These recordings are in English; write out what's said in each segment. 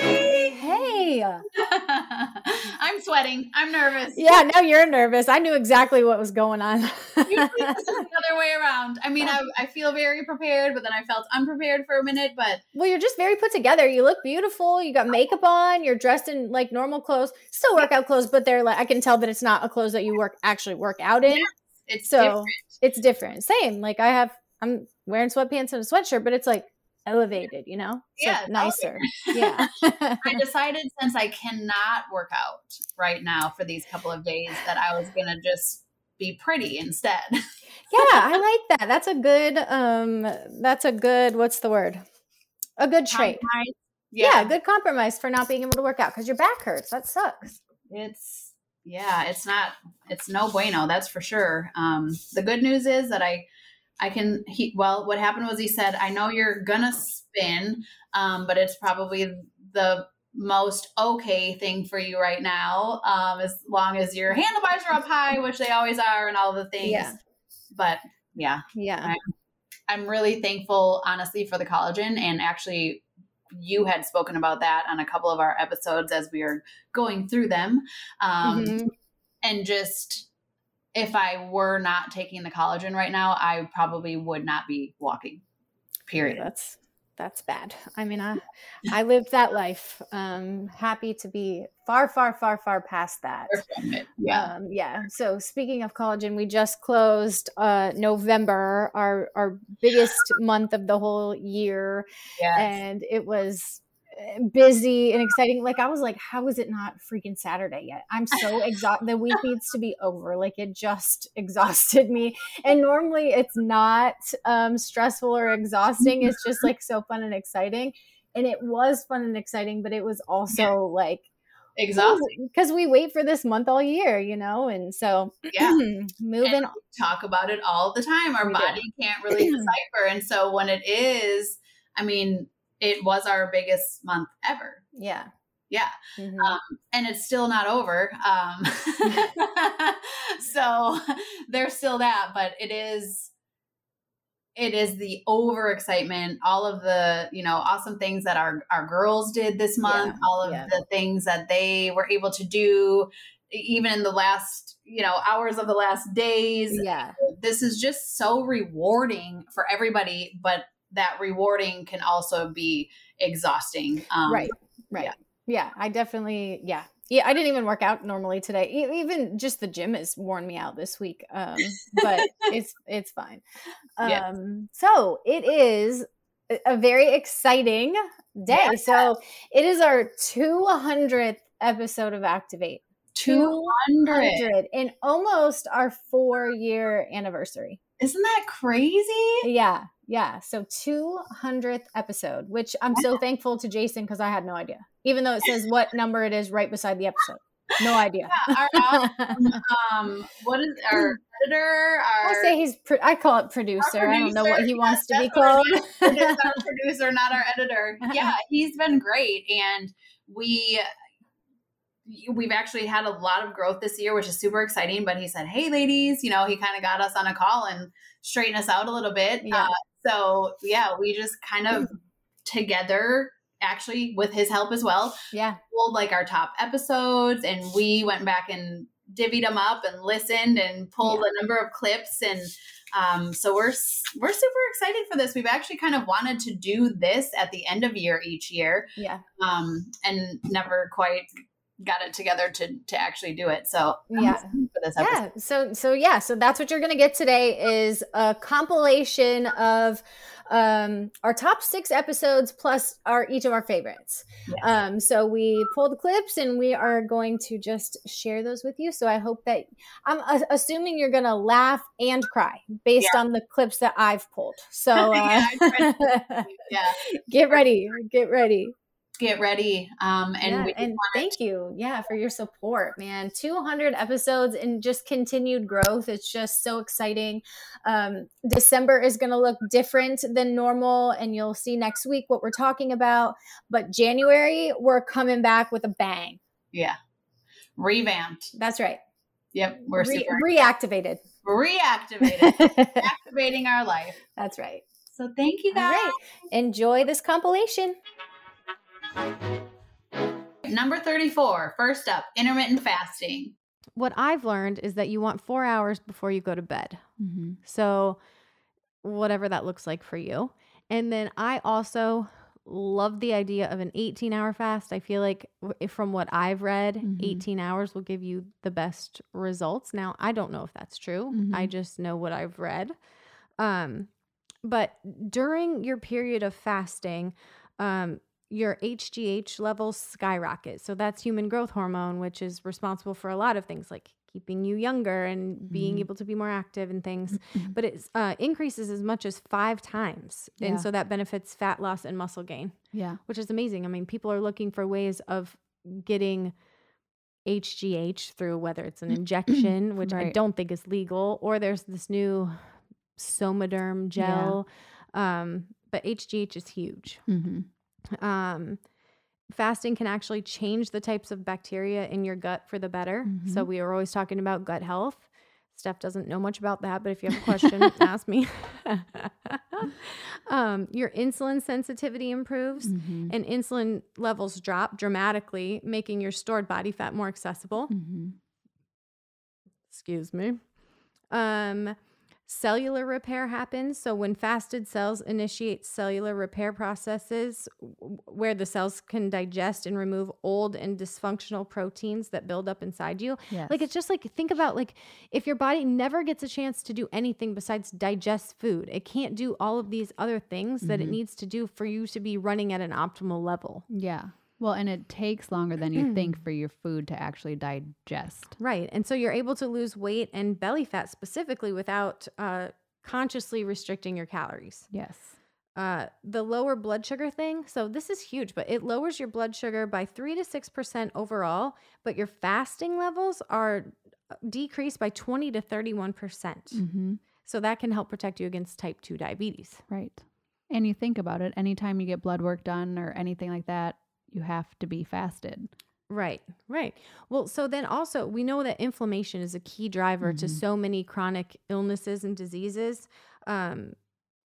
Hey. I'm sweating. I'm nervous. Yeah, now you're nervous. I knew exactly what was going on. Usually this is the other way around. I mean, I, I feel very prepared, but then I felt unprepared for a minute. But well, you're just very put together. You look beautiful. You got makeup on. You're dressed in like normal clothes, still workout clothes, but they're like I can tell that it's not a clothes that you work actually work out in. it's So- different. It's different. Same. Like I have, I'm wearing sweatpants and a sweatshirt, but it's like elevated. You know, it's Yeah, like nicer. Yeah. I decided since I cannot work out right now for these couple of days that I was gonna just be pretty instead. yeah, I like that. That's a good. Um, that's a good. What's the word? A good trait. Compromise. Yeah, good compromise for not being able to work out because your back hurts. That sucks. it's yeah it's not it's no bueno that's for sure um the good news is that i i can he well what happened was he said i know you're gonna spin um but it's probably the most okay thing for you right now um as long as your handlebars are up high which they always are and all the things Yeah. but yeah Yeah. i'm really thankful honestly for the collagen and actually you had spoken about that on a couple of our episodes as we are going through them um, Mhm. and just if I were not taking the collagen right now, I probably would not be walking. Period. That's that's bad. I mean, I I lived that life. Um, happy to be far, far, far, far past that. Yeah. Um, yeah. So speaking of collagen, we just closed uh, November, our our biggest month of the whole year, Yes. and it was busy and exciting. Like I was like, how is it not freaking Saturday yet? I'm so exhausted. the week needs to be over. Like it just exhausted me. And normally it's not um, stressful or exhausting. It's just like so fun and exciting. And it was fun and exciting, but it was also like Exhausting. because we wait for this month all year, you know. And so Yeah. moving. Talk about it all the time. Our We do. body can't really decipher. And so when it is, I mean, it was our biggest month ever. Yeah. Yeah. Mhm. Um, and it's still not over. Um, so there's still that, but it is it is the overexcitement, all of the, you know, awesome things that our our girls did this month, Yeah, all of yeah. the things that they were able to do even in the last, you know, hours of the last days. yeah. This is just so rewarding for everybody, but that rewarding can also be exhausting. Um, right right yeah. i definitely yeah yeah i didn't even work out normally today E- even just the gym has worn me out this week um but it's it's fine um Yes. so it is a- a very exciting day Yeah. so it is our 200th episode of activate 200. 200 and almost our four year anniversary Isn't that crazy? yeah yeah so 200th episode which i'm so thankful to jason because i had no idea even though it says what number it is right beside the episode no idea Our, um, what is our editor? Our, i say he's pro- i call it producer i don't know what he producer, wants to be called it is. It's our producer, not our editor. Yeah, he's been great, and we we've actually had a lot of growth this year, which is super exciting. But he said, "Hey, ladies," you know, he kind of got us on a call and straightened us out a little bit. Yeah. Uh, so yeah, we just kind of together, actually, with his help as well, yeah pulled like our top episodes and we went back and divvied them up and listened and pulled a number of clips and um, so we're we're super excited for this we've actually kind of wanted to do this at the end of year each year yeah um, and never quite got it together to to actually do it. So Yeah. for this yeah. so so yeah. So that's what you're gonna get today is a compilation of um our top six episodes plus our each of our favorites. Yes. um so we pulled clips and we are going to just share those with you. So i hope that i'm uh, assuming you're gonna laugh and cry based on the clips that i've pulled. So uh, Yeah, yeah, get ready get ready get ready. Um, and yeah, and thank you yeah for your support man. 200 episodes and just continued growth it's just so exciting. Um december is going to look different than normal and you'll see next week what we're talking about but january we're coming back with a bang. Yeah, revamped. that's right. Yep, we're Re- super reactivated. Reactivated, activating our life. that's right. So thank you guys. right. enjoy this compilation Number 34, first up, intermittent fasting. What I've learned is that you want four hours before you go to bed. Mm-hmm. So, whatever that looks like for you. And then I also love the idea of an 18 hour fast. I feel like from what I've read, Mhm. 18 hours will give you the best results. Now, I don't know if that's true. I Mhm. just know what I've read. Um, but during your period of fasting, um, your HGH levels skyrocket. So that's human growth hormone, which is responsible for a lot of things like keeping you younger and being Mhm. able to be more active and things. Mhm. But it uh, increases as much as five times. Yeah. And so that benefits fat loss and muscle gain, Yeah. which is amazing. I mean, people are looking for ways of getting HGH through whether it's an injection, which I don't think is legal, or there's this new Somaderm gel. Um, but HGH is huge. Mm-hmm. Um, fasting can actually change the types of bacteria in your gut for the better. So we are always talking about gut health. Steph doesn't know much about that, but if you have a question, ask me. um, your insulin sensitivity improves, Mm-hmm. and insulin levels drop dramatically, making your stored body fat more accessible Mm-hmm. excuse me. Um, cellular repair happens. So when fasted cells initiate cellular repair processes where the cells can digest and remove old and dysfunctional proteins that build up inside you. Yes. Like it's just like think about like if your body never gets a chance to do anything besides digest food, it can't do all of these other things that it Mhm. needs to do for you to be running at an optimal level. yeah. Well, and it takes longer than you think for your food to actually digest. Right. And so you're able to lose weight and belly fat specifically without uh, consciously restricting your calories. Yes. Uh, the lower blood sugar thing, so this is huge, but it lowers your blood sugar by 3 to 6% overall, but your fasting levels are uh, decreased by 20 to 31%. Mm-hmm. So that can help protect you against type 2 diabetes. Right. And you think about it, anytime you get blood work done or anything like that, you have to be fasted. Right, right. Well, so then also we know that inflammation is a key driver to Mhm. so many chronic illnesses and diseases. Um,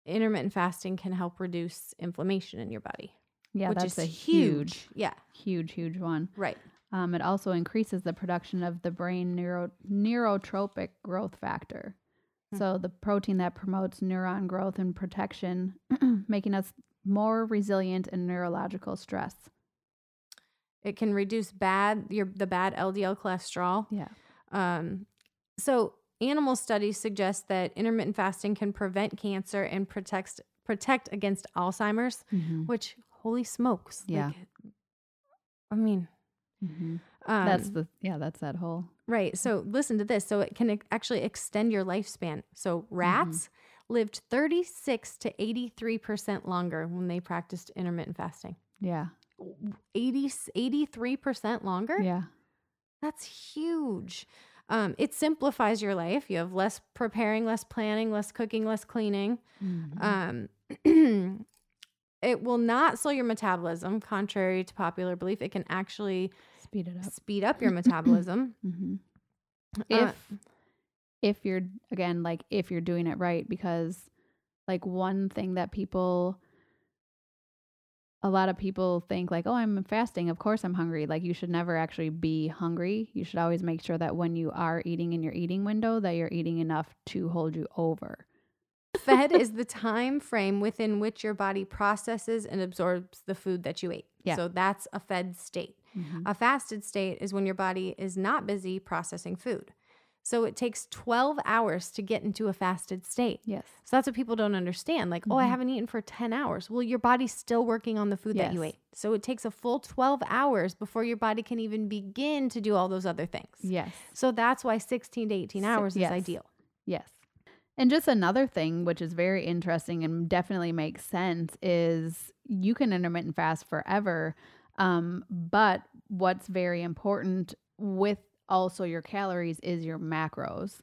intermittent fasting can help reduce inflammation in your body, Yeah, which that's is a huge, Yeah, huge, huge one. right. Um, it also increases the production of the brain neuro- neurotrophic growth factor. Hmm. So the protein that promotes neuron growth and protection, making us more resilient in neurological stress. It can reduce bad your the bad LDL cholesterol. Yeah. Um, so animal studies suggest that intermittent fasting can prevent cancer and protect protect against Alzheimer's. Mm-hmm. Which holy smokes! Yeah. like, I mean, Mm-hmm. um, that's the yeah, that's that whole Right. So listen to this. So it can actually extend your lifespan. So rats lived 36 to 83% longer when they practiced intermittent fasting. yeah, 80, 83% longer? yeah, That's huge. Um, it simplifies your life. You have less preparing, less planning, less cooking, less cleaning. Mhm. Um, it will not slow your metabolism, contrary to popular belief. It can actually speed it up. speed up your metabolism. hmm Uh, If if you're again like if you're doing it right, because like one thing that people a lot of people think like, oh, I'm fasting. Of course I'm hungry. Like you should never actually be hungry. You should always make sure that when you are eating in your eating window that you're eating enough to hold you over. fed is the time frame within which your body processes and absorbs the food that you ate. Yeah. So that's a fed state. Mhm. A fasted state is when your body is not busy processing food. So it takes 12 hours to get into a fasted state. Yes. So that's what people don't understand. Like, oh, I Mhm. haven't eaten for 10 hours. Well, your body's still working on the food that you ate. So it takes a full 12 hours before your body can even begin to do all those other things. Yes. So that's why 16 to 18 hours yes. is ideal. Yes. And just another thing, which is very interesting and definitely makes sense, is you can intermittent fast forever. Um, but what's very important with also your calories is your macros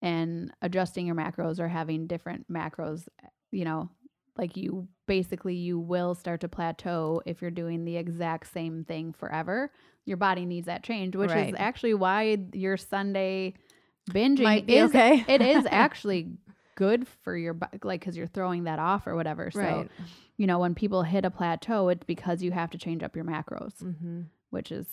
and adjusting your macros or having different macros, you know, like you basically you will start to plateau if you're doing the exact same thing forever. Your body needs that change, which Right. is actually why your Sunday binging is okay. it is actually good for your like because you're throwing that off or whatever. So Right. you know when people hit a plateau, it's because you have to change up your macros, Mm-hmm. which is.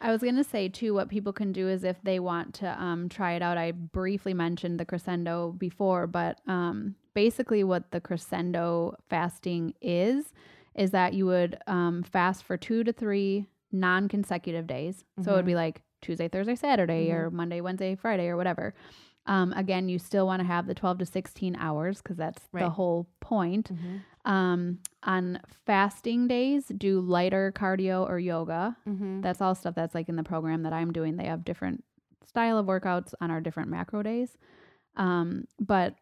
I was gonna say too, what people can do is if they want to um, try it out. I briefly mentioned the crescendo before, but um, basically what the crescendo fasting is is that you would um, fast for two to three non-consecutive days. So it would be like Tuesday, Thursday, Saturday, Mhm. or Monday, Wednesday, Friday, or whatever. Um, again, you still want to have the 12 to 16 hours because that's the whole point. Mm-hmm. Um, on fasting days, do lighter cardio or yoga. Mm-hmm. That's all stuff that's like in the program that I'm doing. They have different style of workouts on our different macro days. Um, but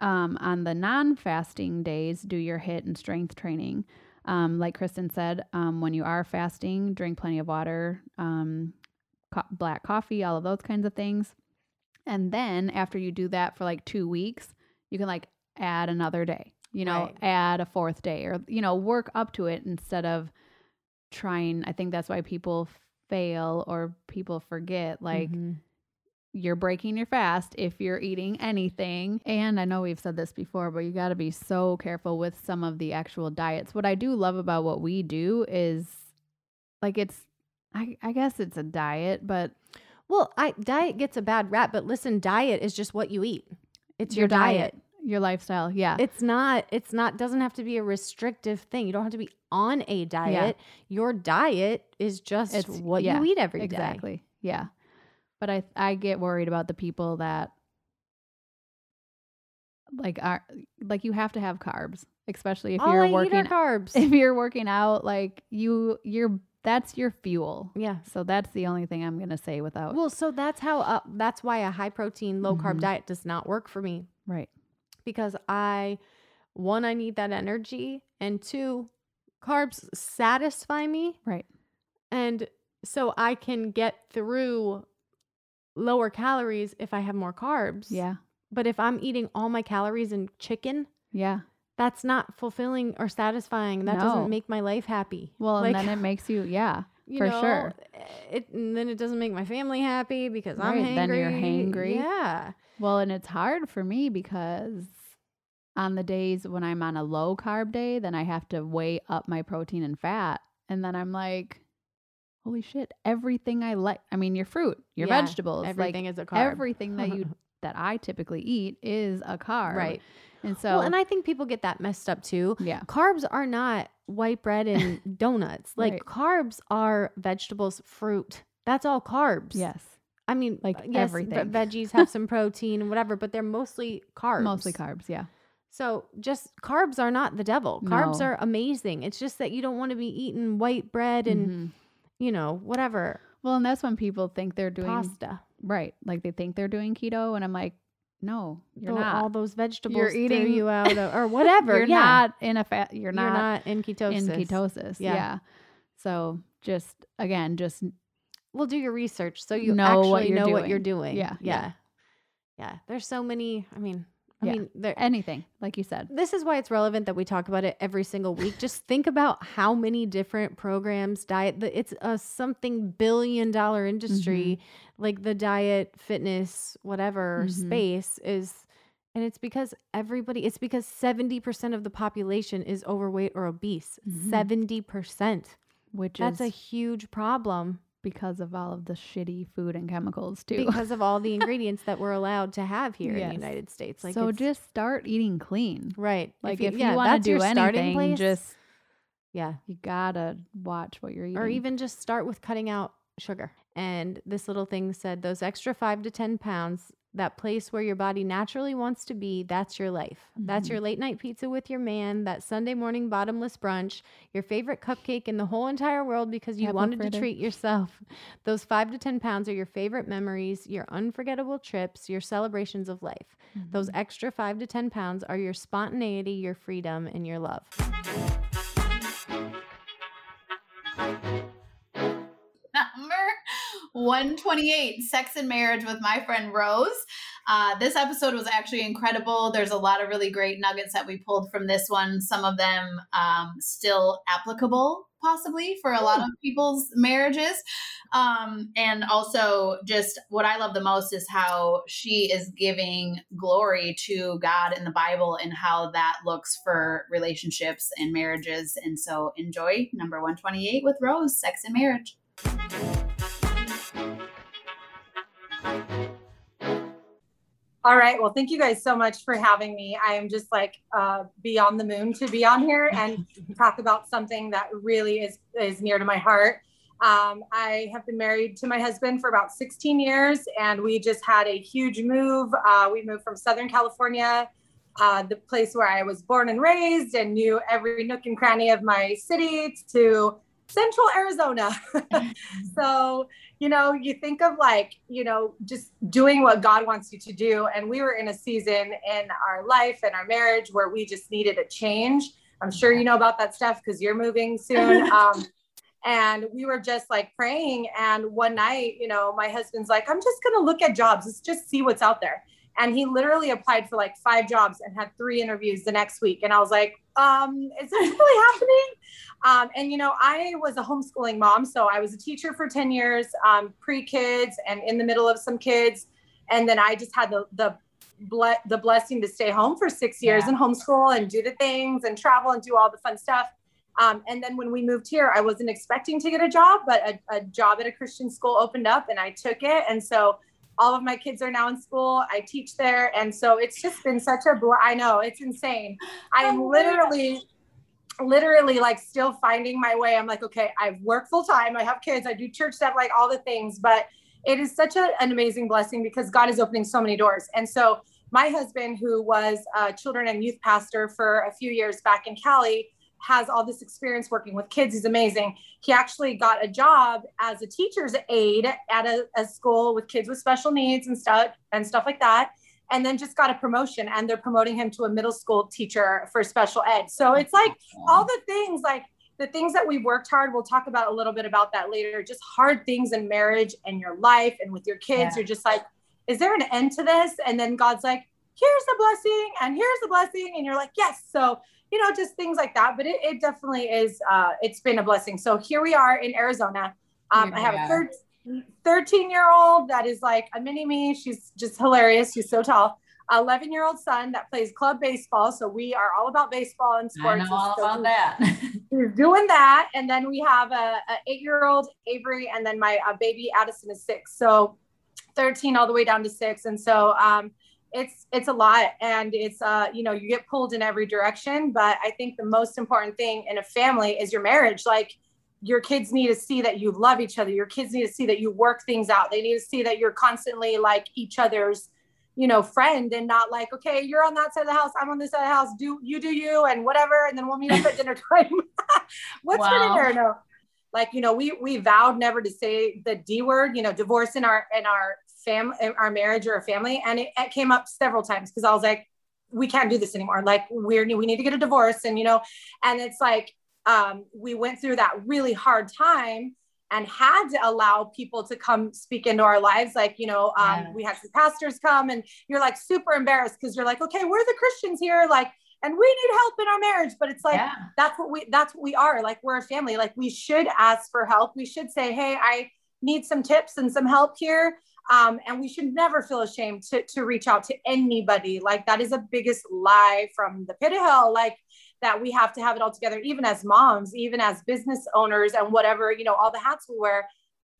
um, on the non-fasting days, do your HIIT and strength training. Um, like Kristen said, um, when you are fasting, drink plenty of water, um, co- black coffee, all of those kinds of things. And then after you do that for like two weeks, you can like add another day, you know, Right. add a fourth day or, you know, work up to it instead of trying. I think that's why people fail or people forget. Like, Mm-hmm. you're breaking your fast if you're eating anything. And I know we've said this before, but you got to be so careful with some of the actual diets. What I do love about what we do is like it's, I, I guess it's a diet, but Well, I diet gets a bad rap, but listen, diet is just what you eat. It's your, your diet. diet, your lifestyle. Yeah. It's not. It's not. Doesn't have to be a restrictive thing. You don't have to be on a diet. Your diet is just It's- what yeah, you eat every day. exactly. Yeah. But I, I get worried about the people that like are like you have to have carbs, especially if All you're I working eat carbs. if you're working out, like you, you're that's your fuel. yeah. So that's the only thing I'm gonna say without Well, so that's how. Uh, that's why a high protein, low carb Mhm. diet does not work for me right. Because I, one, I need that energy, and two, carbs satisfy me, Right. and so I can get through lower calories if I have more carbs. Yeah. But if I'm eating all my calories in chicken, Yeah. that's not fulfilling or satisfying. That No. doesn't make my life happy. Well, Like, and then it makes you yeah. You for know, sure. It and then it doesn't make my family happy because I'm Right, hangry. then you're hangry. Yeah. Well, and it's hard for me because on the days when I'm on a low carb day, then I have to weigh up my protein and fat. And then I'm like, holy shit, everything I like I mean your fruit, your Yeah, vegetables, Everything like is a carb. everything that you that I typically eat is a carb. right. And so well, and I think people get that messed up too. yeah. Carbs are not white bread and donuts. Like Right. carbs are vegetables, fruit. That's all carbs. Yes. I mean, Like uh, yes, v- everything. veggies have some protein and whatever, but they're mostly carbs. Mostly carbs, yeah. So just carbs are not the devil. Carbs No. are amazing. It's just that you don't want to be eating white bread and Mhm. you know whatever Well, and that's when people think they're doing pasta. right. Like they think they're doing keto and I'm like, no, you're Tho- not. all those vegetables are eating- you out of, or whatever. you're yeah. not in a fat you're You're not, not in ketosis. in ketosis. Yeah. Yeah. So just again, just we'll do your research so you Know actually what you're know what doing. you're doing. Yeah, yeah, yeah. There's so many. I mean, I Yeah. mean, there. anything, like you said. This is why it's relevant that we talk about it every single week. Just think about how many different programs, diet. The, it's a something billion dollar industry, mm-hmm. Like the diet, fitness, whatever Mhm. space is. And it's because everybody, it's because 70% of the population is overweight or obese. Mhm. 70%. Which is That's a huge problem because of all of the shitty food and chemicals too. because of all the ingredients that we're allowed to have here in the United States. Like so just start eating clean. right. Like if you, yeah, want that's to do anything, just Yeah. You gotta watch what you're eating. Or even just start with cutting out sugar. And this little thing said those extra five to 10 pounds, that place where your body naturally wants to be, that's your life. That's Mhm. your late night pizza with your man, that Sunday morning bottomless brunch, your favorite cupcake in the whole entire world because you Apple wanted fritter. to treat yourself. Those five to 10 pounds are your favorite memories, your unforgettable trips, your celebrations of life. Those Mm-hmm. extra five to 10 pounds are your spontaneity, your freedom, and your love. 128 sex and marriage with my friend rose. Uh, this episode was actually incredible. There's a lot of really great nuggets that we pulled from this one. Some of them um, still applicable possibly for a lot of people's marriages. Um, and also just what i love the most is how she is giving glory to god in the bible and how that looks for relationships and marriages. And so enjoy number 128 with rose sex and marriage All right. Well, thank you guys so much for having me. I am just like uh, beyond the moon to be on here and talk about something that really is is near to my heart. Um, I have been married to my husband for about 16 years, and we just had a huge move. Uh, we moved from Southern California, uh, the place where I was born and raised, and knew every nook and cranny of my city, to Central Arizona. so you know, you think of like, you know, just doing what God wants you to do. And we were in a season in our life and our marriage where we just needed a change. I'm sure you know about that stuff because you're moving soon. Um, and we were just like praying. And one night, you know, my husband's like, I'm just going to look at jobs. Let's just see what's out there. And he literally applied for like five jobs and had three interviews the next week. And I was like, um, is this really happening? Um, and you know, I was a homeschooling mom, so I was a teacher for 10 years, um, pre-kids and in the middle of some kids. And then I just had the the ble- the blessing to stay home for six years Yeah. and homeschool and do the things and travel and do all the fun stuff. Um, and then when we moved here, I wasn't expecting to get a job, but a, a job at a Christian school opened up and I took it. And so all of my kids are now in school. I teach there. And so it's just been such a, bl- I know it's insane. I am Oh literally, literally like still finding my way. I'm like, okay, I work full time. I have kids. I do church stuff, like all the things, but it is such a, an amazing blessing because God is opening so many doors. And so my husband, who was a children and youth pastor for a few years back in Cali, has all this experience working with kids. He's amazing. He actually got a job as a teacher's aide at a, a school with kids with special needs and stuff and stuff like that. And then just got a promotion and they're promoting him to a middle school teacher for special ed. So it's like all the things like the things that we've worked hard we'll talk about a little bit about that later just hard things in marriage and your life and with your kids Yeah. you're just like is there an end to this and then god's like here's the blessing and here's the blessing and you're like yes so you know just things like that but it, it definitely is uh it's been a blessing. So here we are in arizona. Um i have a are. third 13 year old that is like a mini me. She's just hilarious. She's so tall. 11 year old son that plays club baseball. So we are all about baseball and sports. I know all so about we're doing that, and then we have a, a eight-year-old Avery, and then my uh, baby Addison is six, so thirteen all the way down to six, and so um, it's it's a lot, and it's uh, you know you get pulled in every direction, but I think the most important thing in a family is your marriage, like. Your kids need to see that you love each other. Your kids need to see that you work things out. They need to see that you're constantly like each other's, you know, friend and not like, okay, you're on that side of the house, I'm on this side of the house. Do you do you and whatever, and then we'll meet up at dinner time. What's for dinner? No, like you know, we we vowed never to say the D word. You know, divorce in our in our fam our marriage or a family, and it, it came up several times because I was like, we can't do this anymore. Like we're we need to get a divorce, and you know, and it's like um, we went through that really hard time and had to allow people to come speak into our lives. Like, you know, um, we had some pastors come and you're like super embarrassed because you're like, okay, we're the Christians here. Like, and we need help in our marriage. But it's like, yeah. that's what we, that's what we are. Like, we're a family. Like, we should ask for help. We should say, hey, I need some tips and some help here. Um, and we should never feel ashamed to, to reach out to anybody. Like, that is the biggest lie from the pit of hell. Like, that we have to have it all together, even as moms, even as business owners, and whatever, you know, all the hats we wear.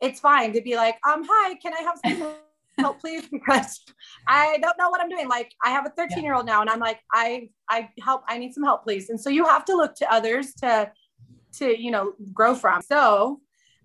It's fine to be like, um, hi, can I have some help, please? Because I don't know what I'm doing. Like, I have a 13 year old now, and I'm like, I, I help, I need some help, please. And so you have to look to others to, to you know grow from so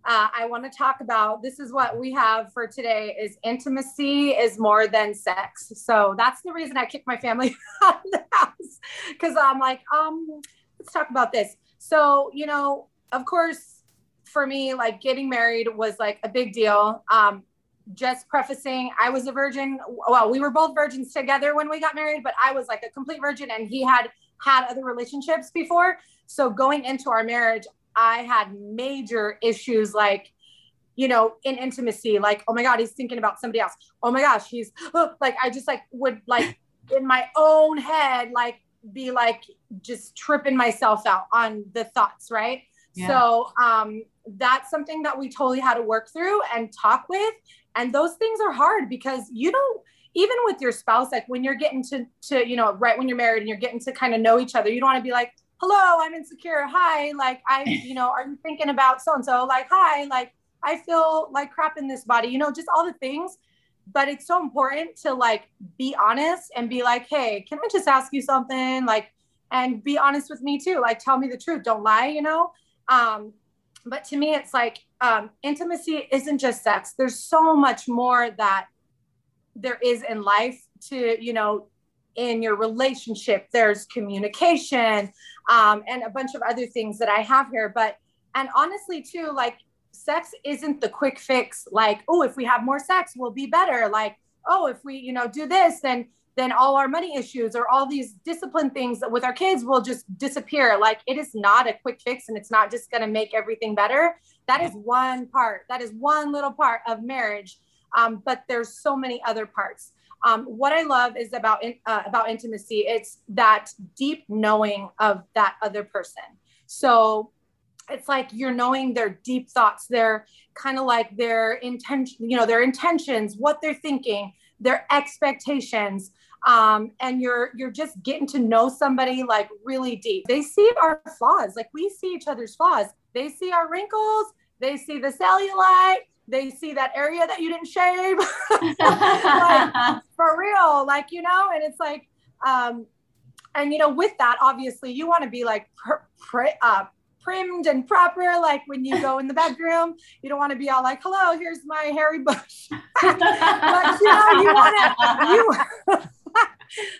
uh, i want to talk about this is what we have for today is intimacy is more than sex. So that's the reason i kicked my family out of the house because i'm like um let's talk about this. So you know of course for me like getting married was like a big deal. Um just prefacing i was a virgin well we were both virgins together when we got married but i was like a complete virgin and he had had other relationships before. So going into our marriage i had major issues like you know in intimacy like oh my god he's thinking about somebody else. Oh my gosh he's like i just like would like in my own head like be like just tripping myself out on the thoughts right? Yeah. so um that's something that we totally had to work through and talk with. And those things are hard because you don't even with your spouse like when you're getting to to you know right when you're married and you're getting to kind of know each other you don't want to be like hello i'm insecure. Hi like i you know are you thinking about so and so like hi like i feel like crap in this body you know just all the things. But it's so important to like be honest and be like hey can i just ask you something? Like and be honest with me too like tell me the truth don't lie you know? Um but to me it's like um, intimacy isn't just sex. There's so much more that there is in life to you know in your relationship. There's communication um, and a bunch of other things that i have here but and honestly too like sex isn't the quick fix like oh if we have more sex we'll be better like oh if we you know do this then then all our money issues or all these discipline things with our kids will just disappear. Like it is not a quick fix and it's not just going to make everything better. That is one part. That is one little part of marriage. Um, but there's so many other parts. Um, what I love is about uh, about intimacy. It's that deep knowing of that other person. So it's like you're knowing their deep thoughts, their kind of like their intention, you know, their intentions, what they're thinking, their expectations um, and you're you're just getting to know somebody like really deep they see our flaws like we see each other's flaws they see our wrinkles they see the cellulite they see that area that you didn't shave like, for real like you know and it's like um and you know with that obviously you want to be like pr- pr- uh, primmed and proper. Like when you go in the bedroom, you don't want to be all like, "Hello, here's my hairy bush." but you know, you want to you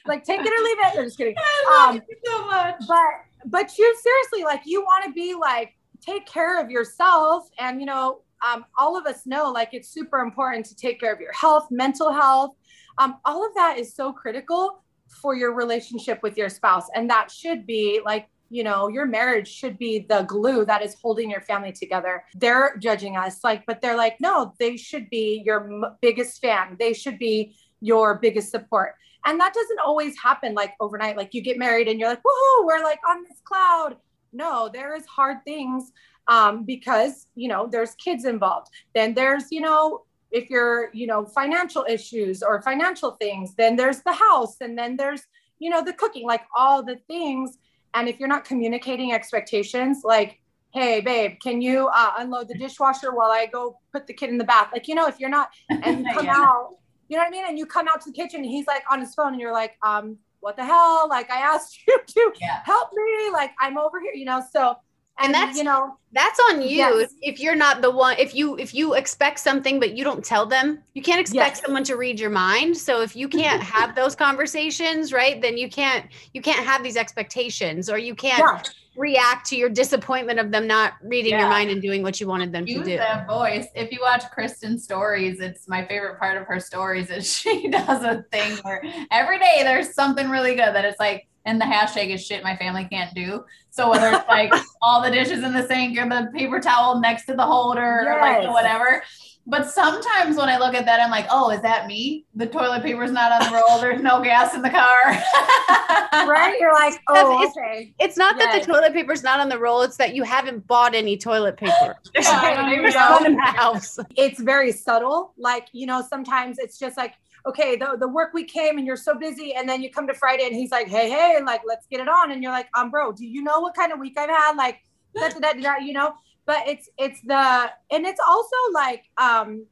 like take it or leave it. I'm just kidding. I Um, you so much. But but you seriously like you want to be like take care of yourself, and you know, um, all of us know like it's super important to take care of your health, mental health. Um, all of that is so critical for your relationship with your spouse, and that should be like you know your marriage should be the glue that is holding your family together. They're judging us like but they're like no they should be your m- biggest fan. They should be your biggest support. And that doesn't always happen like overnight. Like you get married and you're like woohoo we're like on this cloud. No there is hard things um, because you know there's kids involved then there's you know if you're you know financial issues or financial things then there's the house and then there's you know the cooking like all the things and if you're not communicating expectations, like, hey, babe, can you uh, unload the dishwasher while I go put the kid in the bath? Like, you know, if you're not, and you come yeah. out, you know what I mean? And you come out to the kitchen and he's like on his phone and you're like, um, what the hell? Like, I asked you to yeah. help me. Like, I'm over here, you know? So, and, and that's you know that's on you yes. if you're not the one if you if you expect something but you don't tell them you can't expect yes. someone to read your mind so if you can't have those conversations right then you can't you can't have these expectations or you can't yeah. react to your disappointment of them not reading yeah. your mind and doing what you wanted them Use to do that voice if you watch kristen's stories it's my favorite part of her stories is she does a thing where every day there's something really good that it's like and the hashtag is shit my family can't do. So whether it's like all the dishes in the sink or the paper towel next to the holder yes. or like whatever. But sometimes when I look at that, I'm like, oh, is that me? The toilet paper's not on the roll. There's no gas in the car. right? You're like, oh, it's, okay. It's not yes. that the toilet paper's not on the roll. It's that you haven't bought any toilet paper. There's none in the house. It's very subtle. Like, you know, sometimes it's just like, okay, the, the work week came and you're so busy. And then you come to Friday and he's like, hey, hey, and like, let's get it on. And you're like, um, bro, do you know what kind of week I've had? Like, that, that, that, you know, but it's, it's the, and it's also like, um,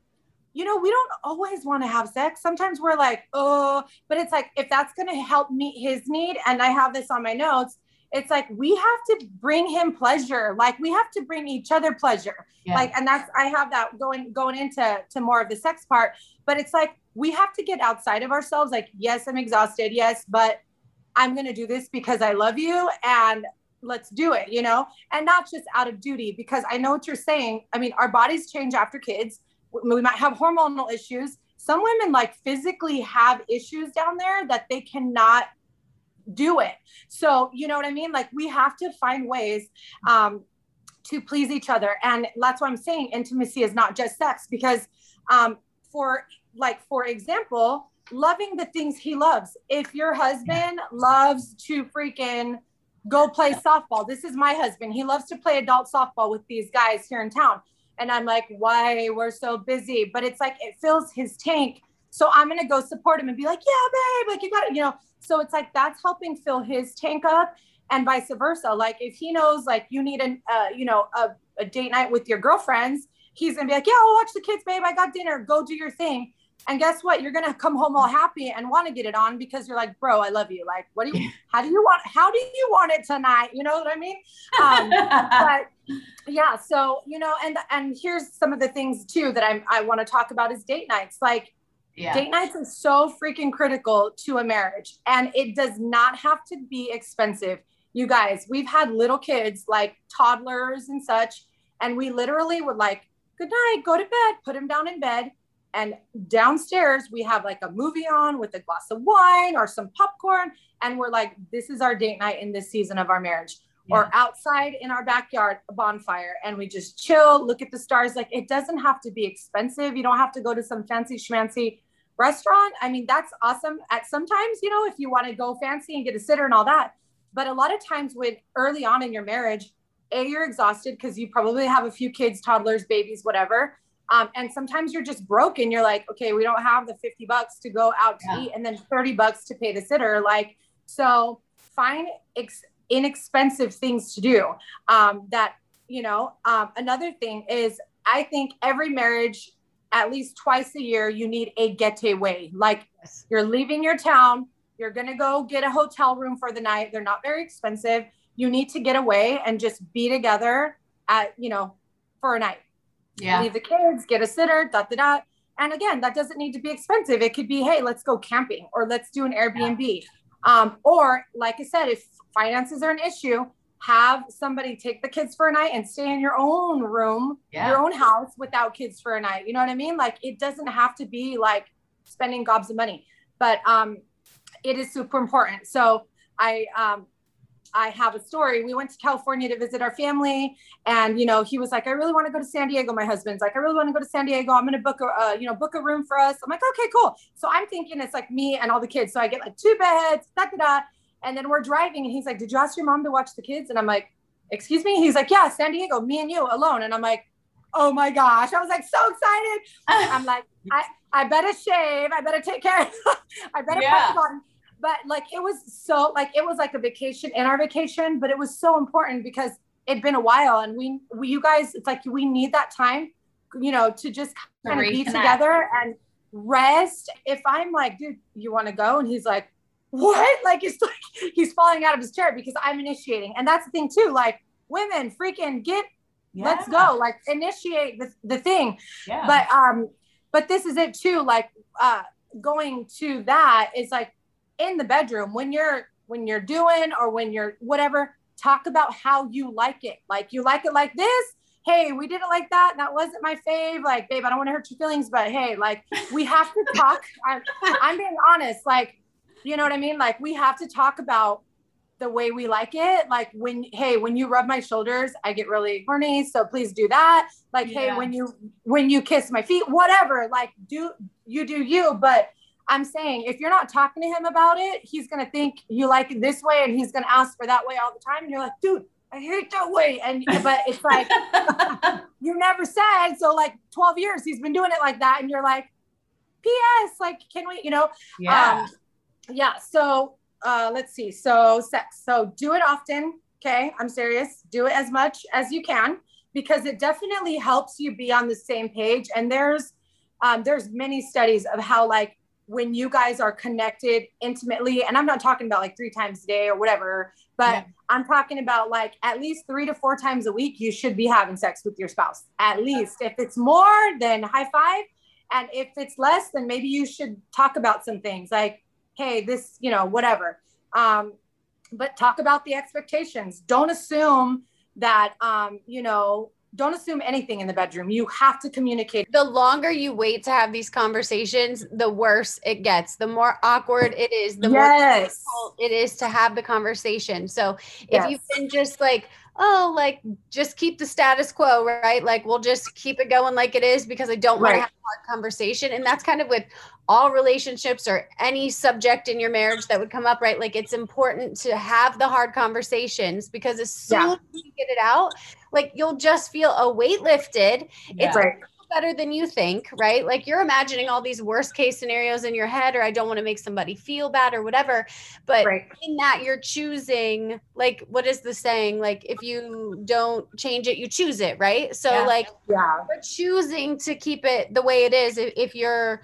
you know, we don't always want to have sex. Sometimes we're like, oh, but it's like, if that's going to help meet his need, and I have this on my notes, it's like we have to bring him pleasure like we have to bring each other pleasure Yeah. like and that's i have that going going into to more of the sex part but it's like we have to get outside of ourselves like yes i'm exhausted yes but i'm going to do this because i love you and let's do it you know? And not just out of duty because i know what you're saying. I mean our bodies change after kids. We might have hormonal issues. Some women like physically have issues down there that they cannot do it. So you know what i mean? Like we have to find ways um to please each other. And that's why i'm saying intimacy is not just sex because um for like for example loving the things he loves. If your husband loves to freaking go play softball this is my husband. He loves to play adult softball with these guys here in town. And i'm like why? We're so busy. But it's like it fills his tank. So i'm gonna go support him and be like yeah babe like you got it you know? So it's like that's helping fill his tank up and vice versa. Like if he knows like you need an uh, you know a, a date night with your girlfriends he's gonna be like yeah i'll watch the kids babe. I got dinner. Go do your thing and guess what you're gonna come home all happy and want to get it on because you're like bro i love you like what do you how do you want how do you want it tonight you know what i mean um, but yeah so you know and and here's some of the things too that i'm i want to talk about is date nights like yeah. Date nights is so freaking critical to a marriage, and it does not have to be expensive. You guys, we've had little kids like toddlers and such, and we literally would like, good night, go to bed, put them down in bed. And downstairs, we have like a movie on with a glass of wine or some popcorn. And we're like, this is our date night in this season of our marriage. Or outside in our backyard, a bonfire, and we just chill, look at the stars. Like, it doesn't have to be expensive. You don't have to go to some fancy schmancy restaurant. I mean, that's awesome. At sometimes, you know, if you want to go fancy and get a sitter and all that. But a lot of times, when early on in your marriage, a you're exhausted because you probably have a few kids, toddlers, babies, whatever. Um, and sometimes you're just broken. You're like, okay, we don't have the 50 bucks to go out to Yeah. eat and then 30 bucks to pay the sitter. Like, so find ex- inexpensive things to do. Um, that, you know, um, another thing is I think every marriage, at least twice a year, you need a getaway. Like Yes. you're leaving your town, you're going to go get a hotel room for the night. They're not very expensive. You need to get away and just be together at, you know, for a night Yeah. leave the kids, get a sitter, da da da. And again, that doesn't need to be expensive. It could be, hey, let's go camping or let's do an Airbnb. Um, or like I said, if finances are an issue, have somebody take the kids for a night and stay in your own room, Yeah. your own house without kids for a night. You know what I mean? Like it doesn't have to be like spending gobs of money, but um, it is super important. So I um, I have a story. We went to California to visit our family, and you know, he was like, "I really want to go to San Diego." My husband's like, "I really want to go to San Diego. I'm going to book a, uh, you know, book a room for us." I'm like, "Okay, cool." So I'm thinking it's like me and all the kids. So I get like two beds, da da da, and then we're driving, and he's like, "Did you ask your mom to watch the kids?" And I'm like, "Excuse me?" He's like, "Yeah, San Diego, me and you alone." And I'm like, "Oh my gosh!" I was like so excited. I'm like, I, I better shave. I better take care. I better Yeah. put it on. But like, it was so like, it was like a vacation in our vacation, but it was so important because it'd been a while and we, we, you guys, it's like, we need that time, you know, to just To kind of be together and rest. If I'm like, dude, you want to go? And he's like, what? Like, it's like, he's falling out of his chair because I'm initiating. And that's the thing too. Like women freaking get, let's go, like initiate the, the thing Yeah. but um but this is it too like uh going to that is like in the bedroom when you're when you're doing or when you're whatever talk about how you like it. Like you like it like this? Hey we did it like that. That wasn't my fave. Like babe i don't want to hurt your feelings but hey like we have to talk. I'm, I'm being honest. Like you know what i mean? Like we have to talk about the way we like it. Like when hey when you rub my shoulders i get really horny so please do that. Like hey when you when you kiss my feet whatever like do you do you but i'm saying if you're not talking to him about it he's gonna think you like it this way and he's gonna ask for that way all the time and you're like dude i hate that way and but it's like you never said so like 12 years he's been doing it like that and you're like ps like can we you know yeah. um, yeah. So uh, let's see. So sex. So do it often. Okay. I'm serious. Do it as much as you can because it definitely helps you be on the same page. And there's um, there's many studies of how like when you guys are connected intimately, and I'm not talking about like three times a day or whatever, but Yeah. I'm talking about like at least three to four times a week, you should be having sex with your spouse. At least. If it's more, then high five. And if it's less, then maybe you should talk about some things like, hey, this, you know, whatever. Um, but talk about the expectations. Don't assume that, um, you know, don't assume anything in the bedroom. You have to communicate. the longer you wait to have these conversations, the worse it gets. The more awkward it is, the more difficult it is to have the conversation. So if you Yes. can just like, oh, like just keep the status quo, right? Like we'll just keep it going like it is because I don't want Right. to have a hard conversation. And that's kind of with all relationships or any subject in your marriage that would come up, right? Like it's important to have the hard conversations because as soon Yeah. as you get it out, like you'll just feel a weight lifted it's Right. Better than you think, right? Like you're imagining all these worst case scenarios in your head, or I don't want to make somebody feel bad or whatever. But Right. in that, you're choosing, like, what is the saying? Like, if you don't change it, you choose it, right? So, Yeah. like, Yeah. you're choosing to keep it the way it is if, if you're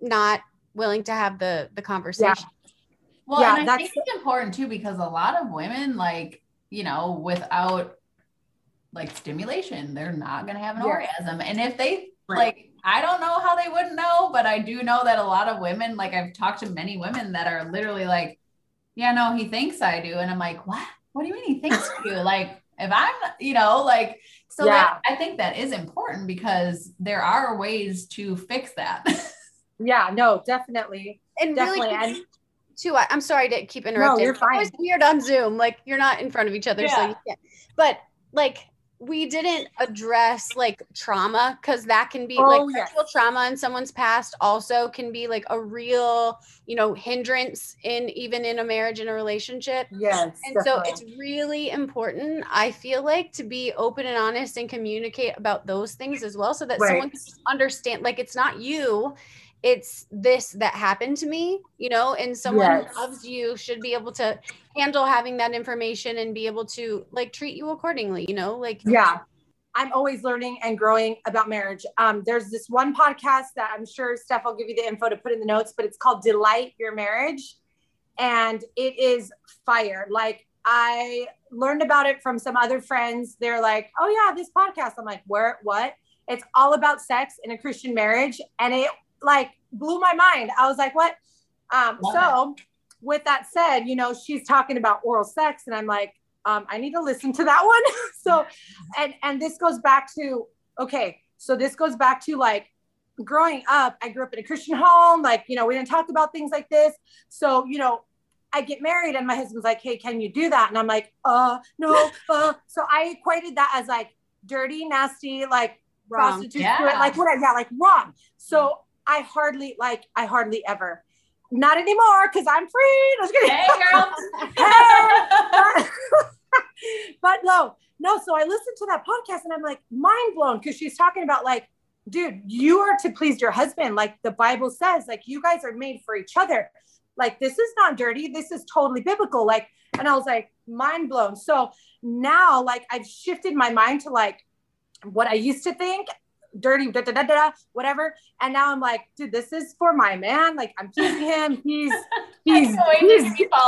not willing to have the the conversation. Well, Yeah, and I that's- think it's important too because a lot of women, like, you know, without like stimulation, they're not gonna have an Yeah. orgasm. And if they Right. like, I don't know how they wouldn't know, but I do know that a lot of women, like I've talked to many women that are literally like, Yeah, no, he thinks I do. And I'm like, What? What do you mean he thinks you? Like, if I'm, you know, like, so that, I think that is important because there are ways to fix that. Yeah. No, definitely. And Definitely. really, And too. I, I'm sorry to keep interrupting. No, you're It's always fine. weird on Zoom. Like you're not in front of each other, so you can't. But like we didn't address like trauma because that can be Oh, like yes. sexual trauma in someone's past also can be like a real you know hindrance in even in a marriage and a relationship yes. and definitely. so it's really important i feel like to be open and honest and communicate about those things as well so that Right. someone can understand like it's not you it's this that happened to me you know and someone Yes. who loves you should be able to handle having that information and be able to like treat you accordingly you know like yeah. I'm always learning and growing about marriage. Um, there's this one podcast that i'm sure steph will give you the info to put in the notes but it's called delight your marriage and it is fire. Like i learned about it from some other friends. They're like oh yeah this podcast. I'm like where what? It's all about sex in a christian marriage and it like blew my mind. I was like what? Um, so with that said you know she's talking about oral sex and i'm like um, i need to listen to that one. So and and this goes back to okay so this goes back to like growing up i grew up in a christian home like you know we didn't talk about things like this. So you know i get married and my husband's like hey can you do that? And i'm like uh no uh. So i equated that as like dirty nasty like Wrong. prostitute Yeah. like what I yeah like wrong. So i hardly like i hardly ever not anymore because i'm free hey girl. Hey. but no, no. So I listened to that podcast and I'm like mind blown because she's talking about like, dude, you are to please your husband. Like the Bible says, like you guys are made for each other. Like this is not dirty. This is totally biblical. Like, and I was like mind blown. So now, like I've shifted my mind to like what I used to think dirty, da, da, da, da, whatever. And now I'm like, dude, this is for my man. Like I'm pleasing him. He's he's going he's people.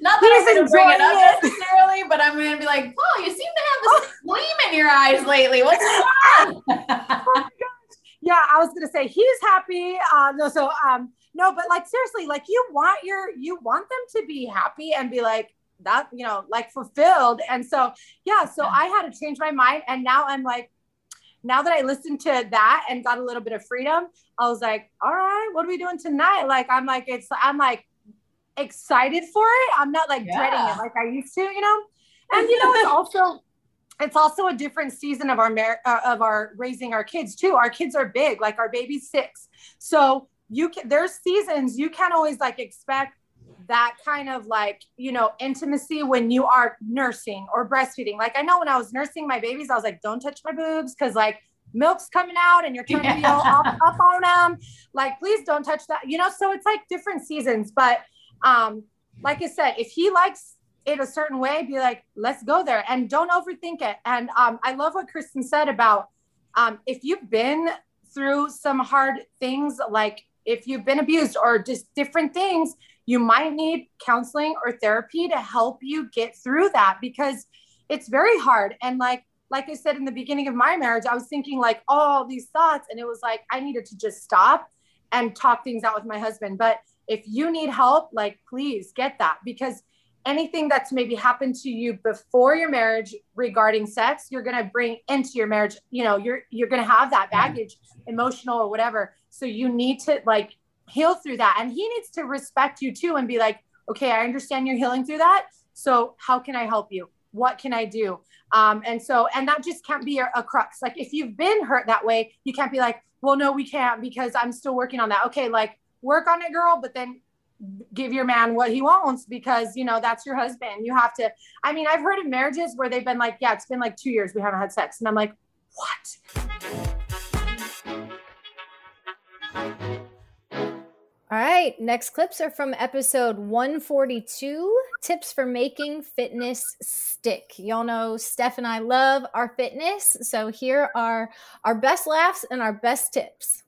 Not that he's I'm to bring it up necessarily, but I'm going to be like, oh, you seem to have this gleam in your eyes lately. What's going on? yeah i was gonna say he's happy uh no so um no but like seriously like you want your you want them to be happy and be like that you know like fulfilled and so yeah so Yeah. i had to change my mind and now i'm like now that i listened to that and got a little bit of freedom i was like all right what are we doing tonight like i'm like it's i'm like excited for it i'm not like dreading it like i used to you know and you know it's also it's also a different season of our mar- uh, of our raising our kids too. Our kids are big, like our baby's six. So you can there's seasons you can't always like expect that kind of like you know intimacy when you are nursing or breastfeeding. Like I know when I was nursing my babies, I was like, don't touch my boobs because like milk's coming out and you're trying to be all up, up on them. Like please don't touch that. You know, so it's like different seasons. But um, like I said, if he likes it a certain way, be like, let's go there and don't overthink it. And um, I love what Kristen said about um, if you've been through some hard things, like if you've been abused or just different things, you might need counseling or therapy to help you get through that because it's very hard. And like, like I said in the beginning of my marriage, I was thinking like all these thoughts, and it was like I needed to just stop and talk things out with my husband. But if you need help, like please get that because anything that's maybe happened to you before your marriage regarding sex, you're gonna bring into your marriage. You know, you're you're gonna have that mm-hmm. baggage, emotional or whatever. So you need to like heal through that. And he needs to respect you too and be like, okay, I understand you're healing through that. So how can I help you? What can I do? Um, and so, and that just can't be a, a crux. Like if you've been hurt that way, you can't be like, well, no, we can't because I'm still working on that. Okay, like work on it, girl, but then give your man what he wants because you know that's your husband. You have to. I mean, I've heard of marriages where they've been like, yeah, it's been like two years we haven't had sex, and I'm like, what? Right, next clips are from episode 142 Tips for Making Fitness Stick. Y'all know Steph and I love our fitness, so here are our best laughs and our best tips.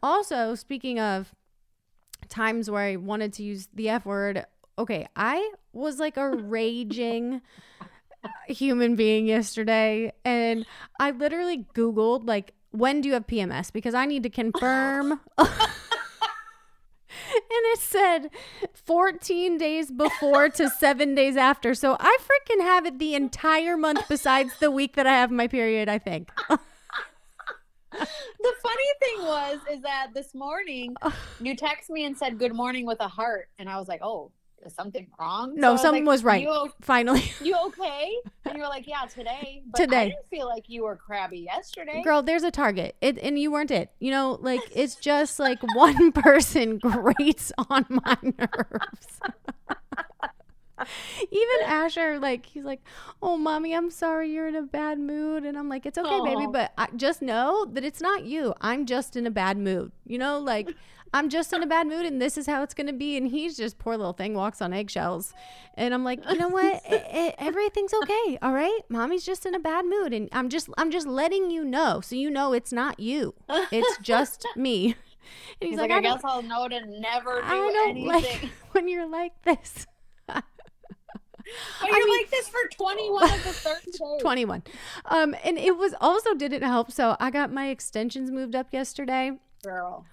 Also, speaking of times where I wanted to use the F word, okay, I was like a raging human being yesterday and I literally Googled, like, when do you have PMS? Because I need to confirm. and it said 14 days before to seven days after. So I freaking have it the entire month besides the week that I have my period, I think. the funny thing was is that this morning you text me and said good morning with a heart and i was like oh is something wrong No, So something like, was right. you, Finally. you okay and you were like yeah today but Today. i didn't feel like you were crabby yesterday Girl, there's a target. It and you weren't it. You know, like it's just like one person grates on my nerves. Even Asher, like he's like, "Oh, mommy, I'm sorry you're in a bad mood," and I'm like, "It's okay, baby, but I, just know that it's not you. I'm just in a bad mood. You know, like I'm just in a bad mood, and this is how it's gonna be." And he's just poor little thing walks on eggshells, and I'm like, you know what? It, it, everything's okay. All right, mommy's just in a bad mood, and I'm just I'm just letting you know, so you know it's not you. It's just me. And he's, he's like, like, i guess i'll know to never do I don't anything like when you're like this. but I you're mean- like this for 21 of the 30 days 21. Um, and it was also didn't help. So I got my extensions moved up yesterday. girl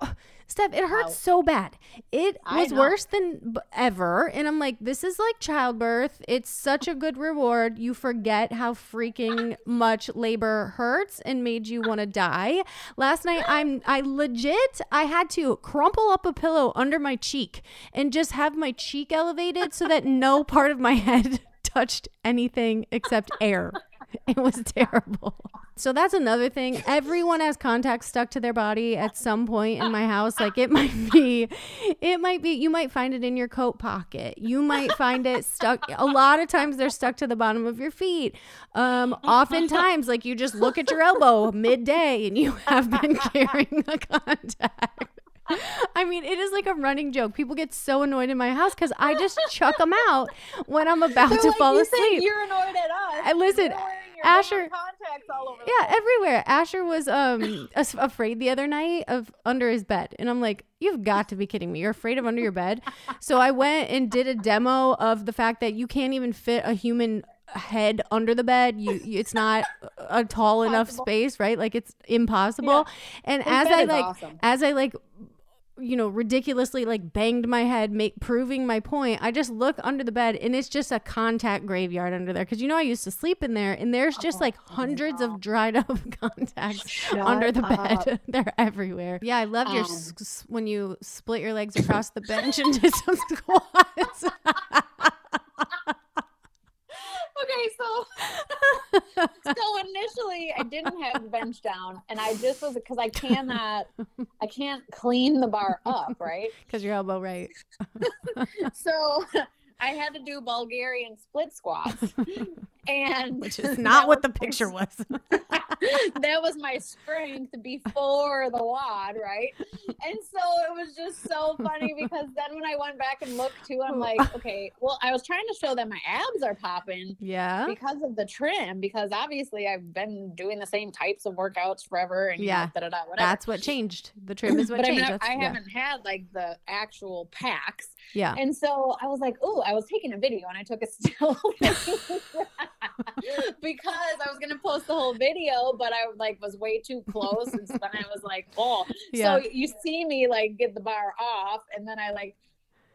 Steph, it hurts Ouch. so bad. It I was know. worse than b- ever. And I'm like, this is like childbirth. It's such a good reward. You forget how freaking much labor hurts and made you want to die. Last night, I'm, I legit, I had to crumple up a pillow under my cheek and just have my cheek elevated so that no part of my head touched anything except air. It was terrible. So that's another thing. Everyone has contacts stuck to their body at some point in my house. Like it might be, it might be, you might find it in your coat pocket. You might find it stuck. A lot of times they're stuck to the bottom of your feet. Um, oftentimes, like you just look at your elbow midday and you have been carrying a contact. I mean, it is like a running joke. People get so annoyed in my house because I just chuck them out when I'm about They're to like, fall asleep. you're annoyed at us I- listen, You're wearing your Asher- contacts all over Yeah, place. everywhere. Asher was um afraid the other night of under his bed, and I'm like, "You've got to be kidding me! You're afraid of under your bed?" so I went and did a demo of the fact that you can't even fit a human head under the bed. You, you it's not a tall enough space, right? Like it's impossible. And His as I like awesome. as I like you know ridiculously like banged my head make proving my point. I just look under the bed and it's just a contact graveyard under there. Because you know i used to sleep in there and there's just like hundreds of dried up contacts under the bed. They're everywhere. Yeah i your Um. s- s- when you split your legs across the bench and did some squats Okay, so so initially I didn't have the bench down, and I just was because I cannot, I can't clean the bar up, right? because your elbow right So I had to do Bulgarian split squats, and Which is not what the was my picture was. that was my strength before the WOD, right? And so it was just so funny because then when I went back and looked too, I'm like, okay, well, I was trying to show that my abs are popping yeah. because of the trim, because obviously I've been doing the same types of workouts forever and Yeah, da, da, da, whatever. That's what changed. The trim is what but changed. I, That's- I yeah. haven't had like the actual packs. Yeah. And so I was like, oh, I was taking a video and I took a still because I was gonna post the whole video, but I like was way too close. And so then I was like, oh. Yeah. So you see me like get the bar off and then I like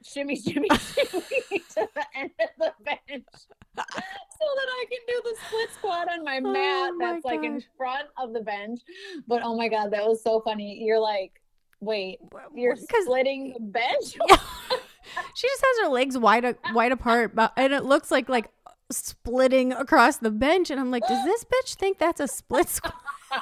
shimmy, shimmy, shimmy to the end of the bench. So that I can do the split squat on my oh mat Oh my that's like in front of the bench. But oh my god, that was so funny. You're like, wait, you're splitting the bench? she just has her legs wide uh, wide apart, but and it looks like like splitting across the bench. And I'm like, does this bitch think that's a split squat?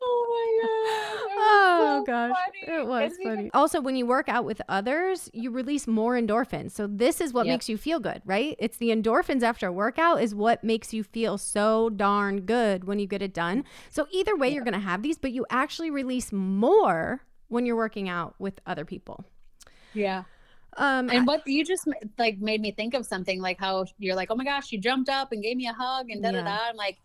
oh my god. Oh so gosh, funny. it was It's funny. Also, when you work out with others, you release more endorphins. So this is what Yep. makes you feel good, right? It's the endorphins after a workout is what makes you feel so darn good when you get it done. So either way, you're gonna have these, but you actually release more when you're working out with other people. Yeah. Um, And what you just like made me think of something like how you're like, oh my gosh, you jumped up and gave me a hug and da da da. I'm like,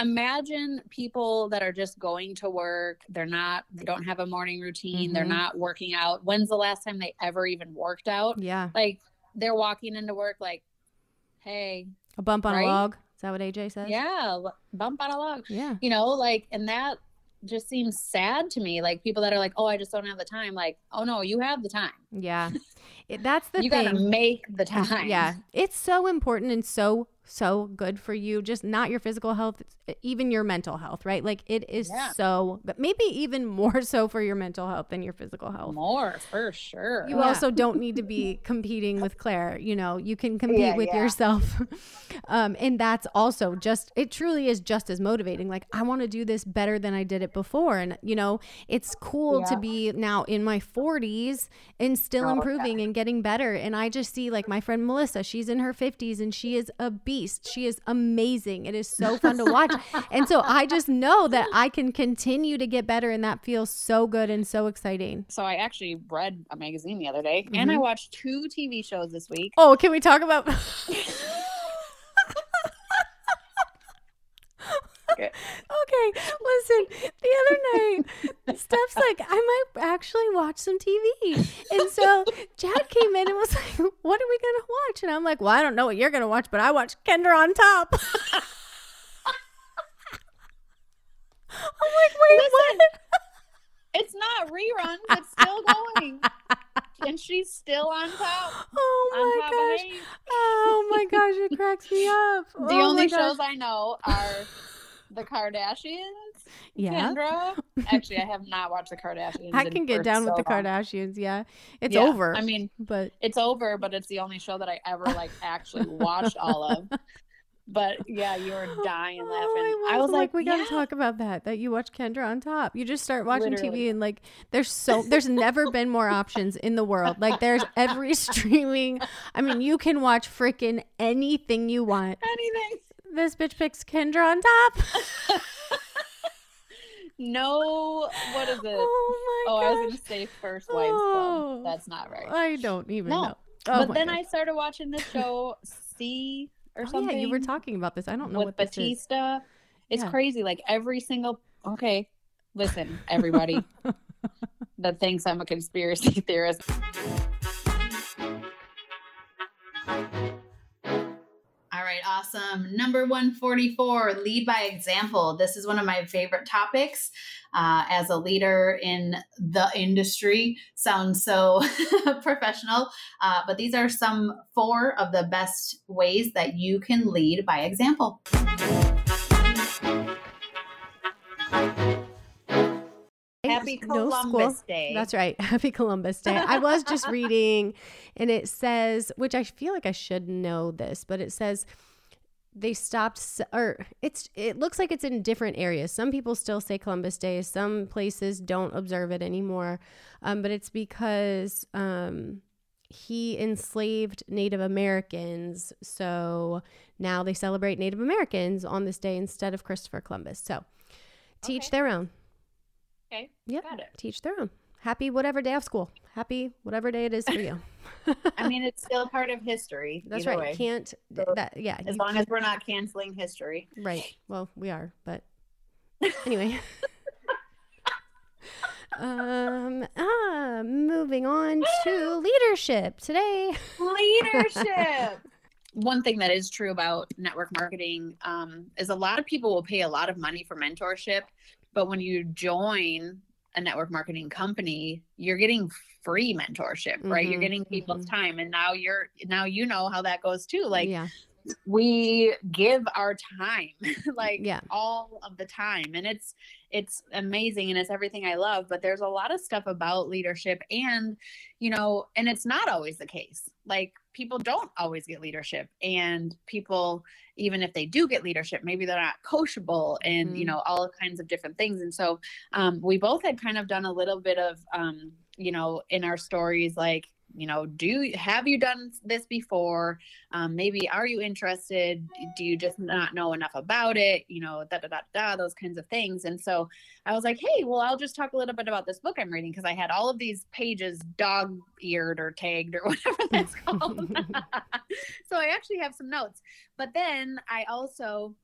imagine people that are just going to work. They're not, they don't have a morning routine. They're Mhm. not working out. When's the last time they ever even worked out? yeah, Like they're walking into work like, hey, a bump on Right? a log. Is that what AJ says? yeah, bump on a log. Yeah. You know, like, and that just seems sad to me. Like people that are like, oh, I just don't have the time. Like, oh no, you have the time. Yeah. It, that's the you thing. gotta make the time. Yeah, it's so important and so so good for you. Just not your physical health, even your mental health, right? Like it is Yeah. so, but maybe even more so for your mental health than your physical health. More for sure. You also don't need to be competing with Claire. You know, you can compete Yeah, with yeah. yourself. Um, and that's also just, it truly is just as motivating. Like, I want to do this better than I did it before. And, you know, it's cool to be now in my 40s and still Oh, improving and getting better. And I just see, like, my friend Melissa, she's in her 50s and she is a beast. She is amazing. It is so fun to watch. and so I just know that I can continue to get better. And that feels so good and so exciting. so I actually read a magazine the other day and I mm-hmm. watched two TV shows this week. Oh, can we talk about? Okay. okay, listen. The other night, Steph's like, I might actually watch some TV, and so Chad came in and was like, "What are we gonna watch?" And I'm like, "Well, I don't know what you're gonna watch, but I watched Kendra on Top." I'm like, wait, what? It's not reruns, it's still going. and she's still on top. Oh on my top gosh! Oh my gosh! It cracks me up. The Oh only shows I know are the Kardashians, yeah. Kendra. Actually, I have not watched the Kardashians. I can get down with the long. Kardashians. Yeah, it's Yeah, over. I mean, but it's over, but it's the only show that I ever like actually watched all of. But yeah, you were dying oh, laughing. Oh, I was I'm like, we yeah. gotta talk about that. That you watch Kendra on top. You just start watching Literally. TV and like, there's so there's never been more options in the world. Like, there's every streaming. I mean, you can watch freaking anything you want. anything. This bitch picks Kendra on top. No, what is it? Oh my Oh, I was gonna say First Wives Oh. Club. That's not right. I don't even No. know. Oh but then gosh. I started watching this show, C or something. yeah, you were talking about this. I don't know with what. Batista. It's Yeah. crazy. Like every single. Okay, listen, everybody that thinks I'm a conspiracy theorist. All right, awesome. Number 144, lead by example. This is one of my favorite topics. Uh, as a leader in the industry, sounds so professional. Uh, but these are some four of the best ways that you can lead by example. Happy No Columbus school. Day. That's right. Happy Columbus Day. I was just reading and it says, which I feel like I should know this, but it says they stopped or it's it looks like it's in different areas. Some people still say Columbus Day, some places don't observe it anymore. Um, but it's because um he enslaved Native Americans. So now they celebrate Native Americans on this day instead of Christopher Columbus. So teach Okay. their own. Okay. Yep. It. Teach their own. Happy whatever day of school. Happy whatever day it is for you. I mean, it's still part of history. That's right. way. Can't So, that yeah. As long as we're not canceling history. Right. Well, we are, but anyway. um ah moving on to leadership today. Leadership. One thing that is true about network marketing um, is a lot of people will pay a lot of money for mentorship, but when you join a network marketing company, you're getting free mentorship, right? You're Mhm, getting people's mhm. time, and now you're now you know how that goes too. Like yeah. we give our time like Yeah. all of the time and it's it's amazing and it's everything i love but there's a lot of stuff about leadership and you know and it's not always the case like people don't always get leadership and people even if they do get leadership maybe they're not coachable and you Mhm. know all kinds of different things and so um, we both had kind of done a little bit of um, you know in our stories like you know do have you done this before? Um, maybe are you interested? Do you just not know enough about it? You know da da da da those kinds of things. And so i was like hey well i'll just talk a little bit about this book i'm reading because i had all of these pages dog eared or tagged or whatever that's called. So i actually have some notes. But then i also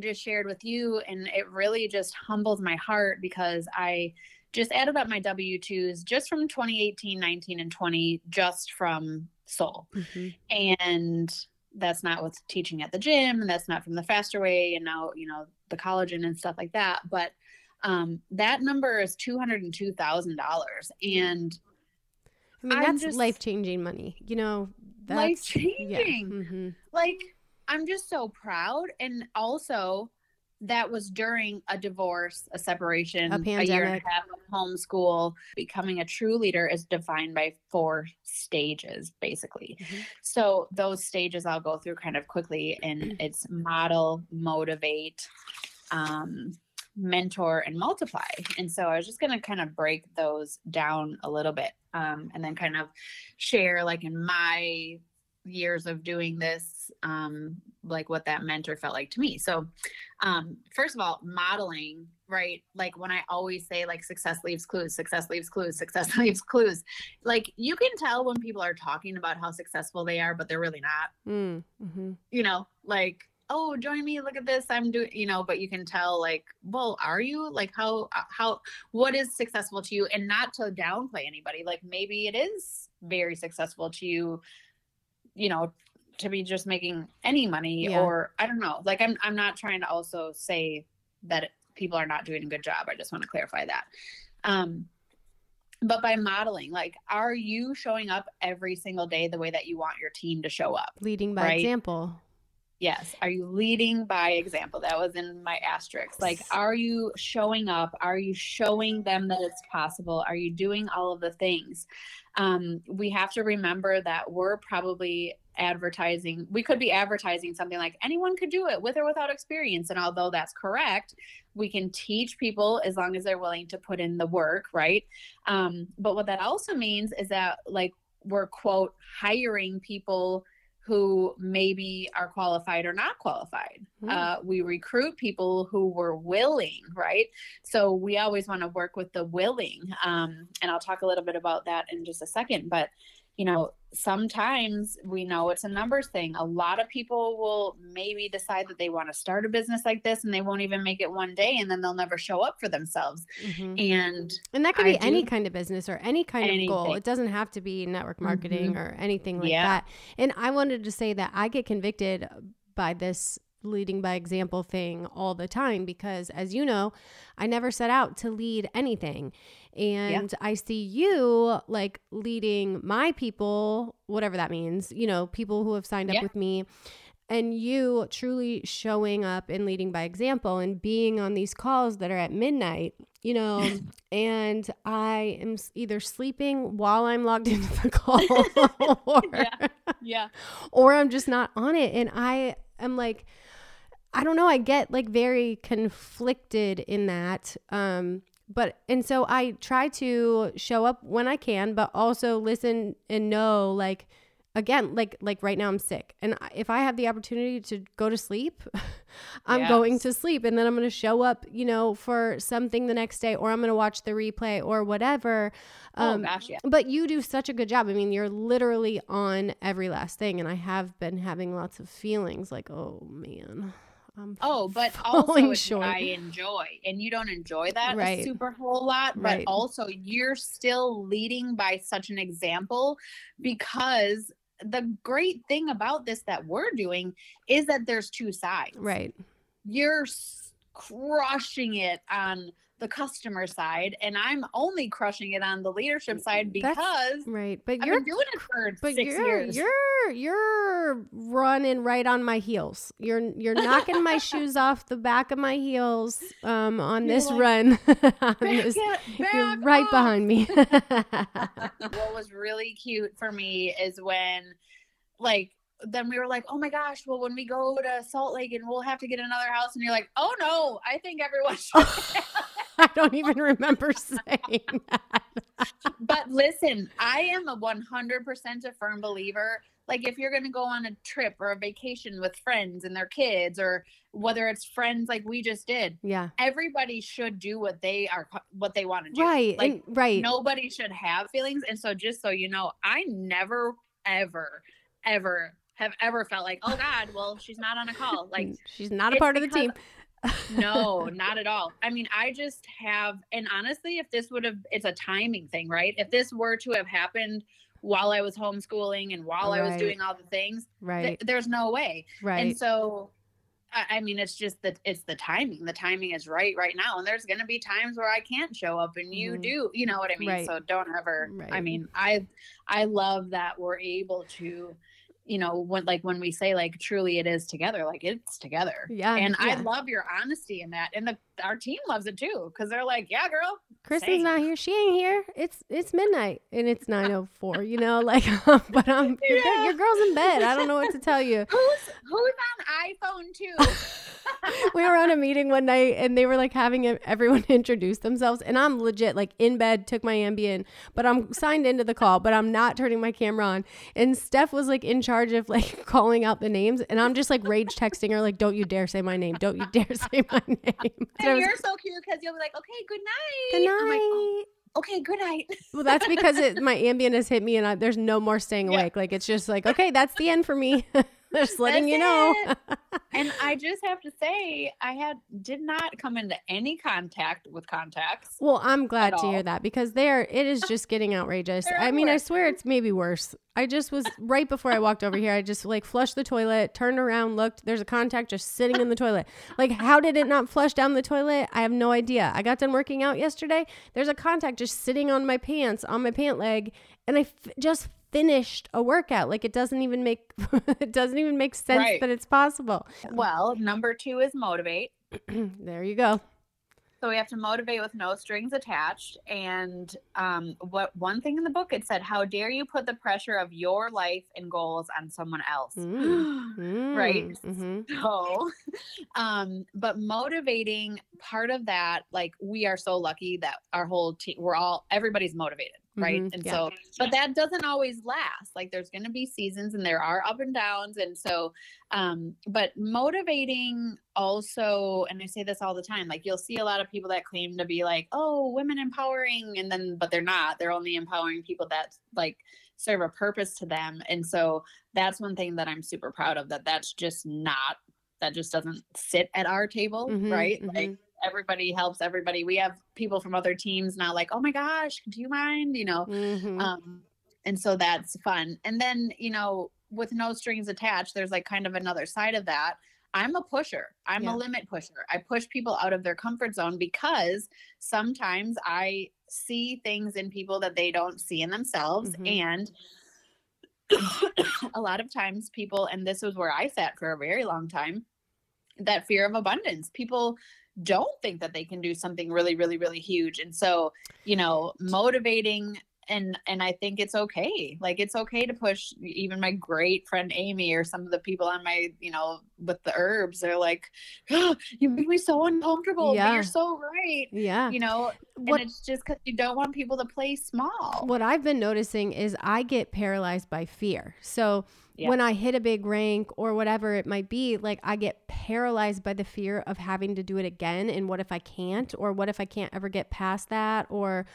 just shared with you and it really just humbles my heart because i just added up my w2s just from 2018 19 and 20 just from soul Mhm. and that's not what's teaching at the gym and that's not from the faster way and now you know the collagen and stuff like that but um that number is $202000 and I mean, that's just- life changing money. You know, that's life-changing Yeah. mhm. like i'm just so proud and also that was during a divorce a separation A year and pandemic. a half of homeschool becoming a true leader is defined by four stages basically Mhm. so those stages i'll go through kind of quickly and it's model motivate um, mentor and multiply and so i was just going to kind of break those down a little bit um, and then kind of share like in my years of doing this um like what that mentor felt like to me. So um first of all modeling right? Like when i always say like success leaves clues success leaves clues success leaves clues. Like you can tell when people are talking about how successful they are but they're really not. Mm, mhm. you know like oh join me look at this i'm doing you know but you can tell like well are you? Like how uh, how what is successful to you? And not to downplay anybody like maybe it is very successful to you you know to be just making any money Yeah. or i don't know like i'm i'm not trying to also say that people are not doing a good job i just want to clarify that um but by modeling like are you showing up every single day the way that you want your team to show up Leading by Right. example. Yes. Are you leading by example? That was in my asterisk. Like, are you showing up? Are you showing them that it's possible? Are you doing all of the things? Um, we have to remember that we're probably advertising, we could be advertising something like anyone could do it with or without experience. And although that's correct, we can teach people as long as they're willing to put in the work, right? Um, but what that also means is that, like, we're quote hiring people who maybe are qualified or not qualified. Mm. Uh, we recruit people who were willing, right? So we always want to work with the willing. Um, and I'll talk a little bit about that in just a second. But, you know, sometimes we know it's a numbers thing. A lot of people will maybe decide that they want to start a business like this and they won't even make it one day and then they'll never show up for themselves. Mhm. And And that could I be any kind of business or any kind of goal. It doesn't have to be network marketing or anything like Yeah. that. And I wanted to say that I get convicted by this leading by example thing all the time because as you know, I never set out to lead anything. And I see you like leading my people, whatever that means, you know, people who have signed up Yeah. with me and you truly showing up and leading by example and being on these calls that are at midnight, you know, and I am either sleeping while I'm logged into the call or, Yeah. yeah. or I'm just not on it. And I am like, I don't know, I get like very conflicted in that. Um, but and so I try to show up when I can, but also listen and know like again like like right now i'm sick. And if i have the opportunity to go to sleep i'm going to sleep and then i'm going to show up you know for something the next day or i'm going to watch the replay or whatever. Oh um, gosh, yeah. but you do such a good job. I mean you're literally on every last thing and i have been having lots of feelings like oh man I'm Oh, but also short. I enjoy, and you don't enjoy that Right. super whole lot. But Right. also, you're still leading by such an example because the great thing about this that we're doing is that there's two sides. right You're crushing it on the customer side, and I'm only crushing it on the leadership side That's- because right but I've you're doing it for but 6 you're years. you're you're running right on my heels. You're you're knocking my shoes off the back of my heels um on You're this like, run. on this- it, you're right off. behind me. what was really cute for me is when like then we were like oh my gosh well when we go to salt lake and we'll have to get another house and you're like oh no i think everyone should I don't even remember saying that. but listen i am a 100% a firm believer like if you're going to go on a trip or a vacation with friends and their kids or whether it's friends like we just did Yeah. everybody should do what they are what they want to do Right. like and, right. nobody should have feelings and so just so you know i never ever ever have ever felt like oh god well she's not on a call like she's not a part of the team. No not at all i mean i just have and honestly if this would have it's a timing thing right if this were to have happened while i was homeschooling and while i was doing all the things th- Right. there's no way Right. and so I I mean, it's just that it's the timing. The timing is right right now, and there's going to be times where I can't show up, and you Mhm. do. You know what I mean? Right. So don't ever. I mean, I I love that we're able to, you know, when like when we say like truly it is together, like it's together. yeah. And I love your honesty in that, and the our team loves it too because they're like, yeah, girl, Kristen's not here. She ain't here. It's it's midnight and it's nine oh four. You know, like, but um, your, Yeah. your girl's in bed. I don't know what to tell you. who's who's on iPhone too? we were on a meeting one night and they were like having everyone introduce themselves and i'm legit like in bed took my ambien but i'm signed into the call but i'm not turning my camera on and steph was like in charge of like calling out the names and i'm just like rage texting her like don't you dare say my name don't you dare say my name And I and was you're so cute because you'll be like, okay, good night. Good I'm like, "Oh, night. okay, good night. well that's because it, my ambien has hit me and I, there's no more staying Yeah. awake like it's just like okay that's the end for me just letting That's you know and I just have to say, I had did not come into any contact with contacts. Well, I'm glad to hear that because there it is just getting outrageous. I mean, I swear it's maybe worse. I just was right before I walked over here. I just like flushed the toilet, turned around, looked. There's a contact just sitting in the toilet. Like, how did it not flush down the toilet? I have no idea. I got done working out yesterday. There's a contact just sitting on my pants, on my pant leg, and I f- just finished a workout. Like, it doesn't even make it doesn't even make sense Right. that it's possible. Well, number two is motivate. there you go. So we have to motivate with no strings attached. And um, what one thing in the book it said, "How dare you put the pressure of your life and goals on someone else?" Mm. Right. hmm so um but motivating part of that like we are so lucky that our whole team we're all everybody's motivated right Mhm, and yeah. so but that doesn't always last like there's going to be seasons and there are up and downs and so um but motivating also and i say this all the time like you'll see a lot of people that claim to be like oh women empowering and then but they're not they're only empowering people that like serve a purpose to them and so that's one thing that i'm super proud of that that's just not that just doesn't sit at our table Mhm, right mhm. like everybody helps everybody. We have people from other teams not like oh my gosh do you mind? You know? Mhm. um and so that's fun. And then you know with no strings attached there's like kind of another side of that. I'm a pusher. I'm Yeah. a limit pusher. I push people out of their comfort zone because sometimes i see things in people that they don't see in themselves. Mhm. and a lot of times people and this was where i sat for a very long time that fear of abundance. People don't think that they can do something really really really huge. And so you know motivating and and i think it's okay. Like it's okay to push even my great friend amy or some of the people on my you know with the herbs. They're like oh, you make me so uncomfortable. Yeah. but you're so right yeah. you know? What, and it's just because you don't want people to play small. What i've been noticing is i get paralyzed by fear. So yeah. when I hit a big rank or whatever it might be, like I get paralyzed by the fear of having to do it again. And what if I can't? Or what if I can't ever get past that? Or,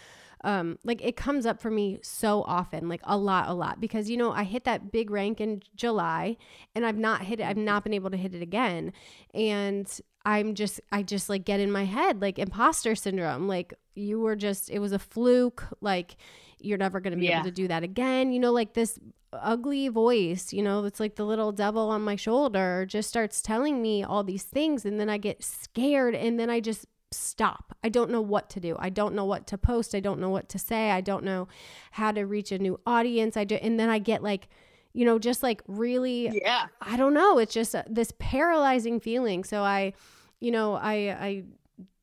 um, like it comes up for me so often, like a lot, a lot, because you know I hit that big rank in July, and I've not hit it. I've not been able to hit it again, and I'm just, I just like get in my head like imposter syndrome. Like you were just, it was a fluke. Like you're never going to be yeah. able to do that again. You know, like this ugly voice, you know, it's like the little devil on my shoulder just starts telling me all these things. And then I get scared and then I just stop. I don't know what to do. I don't know what to post. I don't know what to say. I don't know how to reach a new audience. I do, and then I get like, you know, just like really, yeah. I don't know. It's just a, this paralyzing feeling. So I, you know, I, I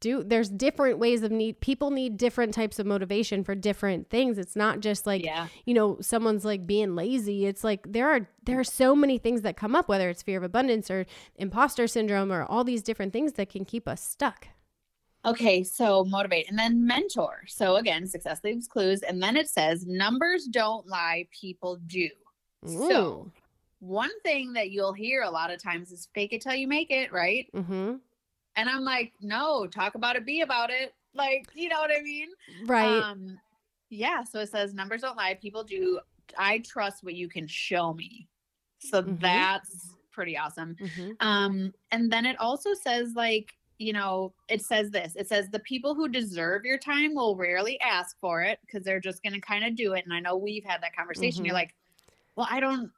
do there's different ways of need people need different types of motivation for different things. It's not just like yeah. you know someone's like being lazy. It's like there are there are so many things that come up whether it's fear of abundance or imposter syndrome or all these different things that can keep us stuck. Okay so motivate and then mentor. So again success leaves clues and then it says numbers don't lie people do. Ooh. so one thing that you'll hear a lot of times is fake it till you make it right? Mm-hmm and I'm like, no, talk about it, be about it. Like, you know what I mean? Right. Um, yeah. So it says numbers don't lie. People do. I trust what you can show me. So mm-hmm. that's pretty awesome. Mm-hmm. Um, and then it also says like, you know, it says this. It says the people who deserve your time will rarely ask for it because they're just going to kind of do it. And I know we've had that conversation. Mm-hmm. You're like, well, I don't.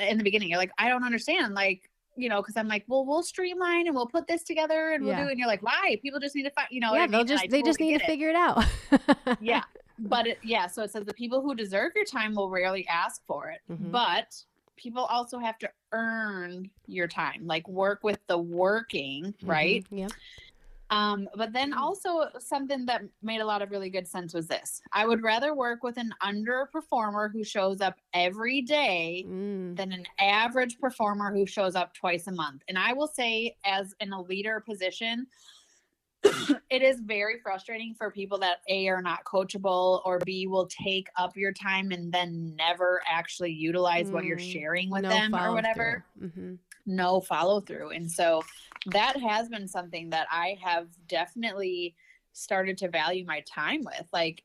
In the beginning, you're like, I don't understand. Like, you know, because I'm like, well, we'll streamline and we'll put this together and we'll yeah. do. And you're like, why? People just need to find, you know, yeah, they'll just they totally just need to figure it out. yeah, but it, yeah, so it says the people who deserve your time will rarely ask for it, mm-hmm. but people also have to earn your time, like work with the working, mm-hmm. right? Yeah. Um, but then mm. also something that made a lot of really good sense was this. I would rather work with an underperformer who shows up every day mm. than an average performer who shows up twice a month. And I will say, as in a leader position, it is very frustrating for people that A are not coachable or B will take up your time and then never actually utilize mm. what you're mm. sharing with no them or whatever. Mm-hmm. No follow through. And so that has been something that I have definitely started to value my time with. Like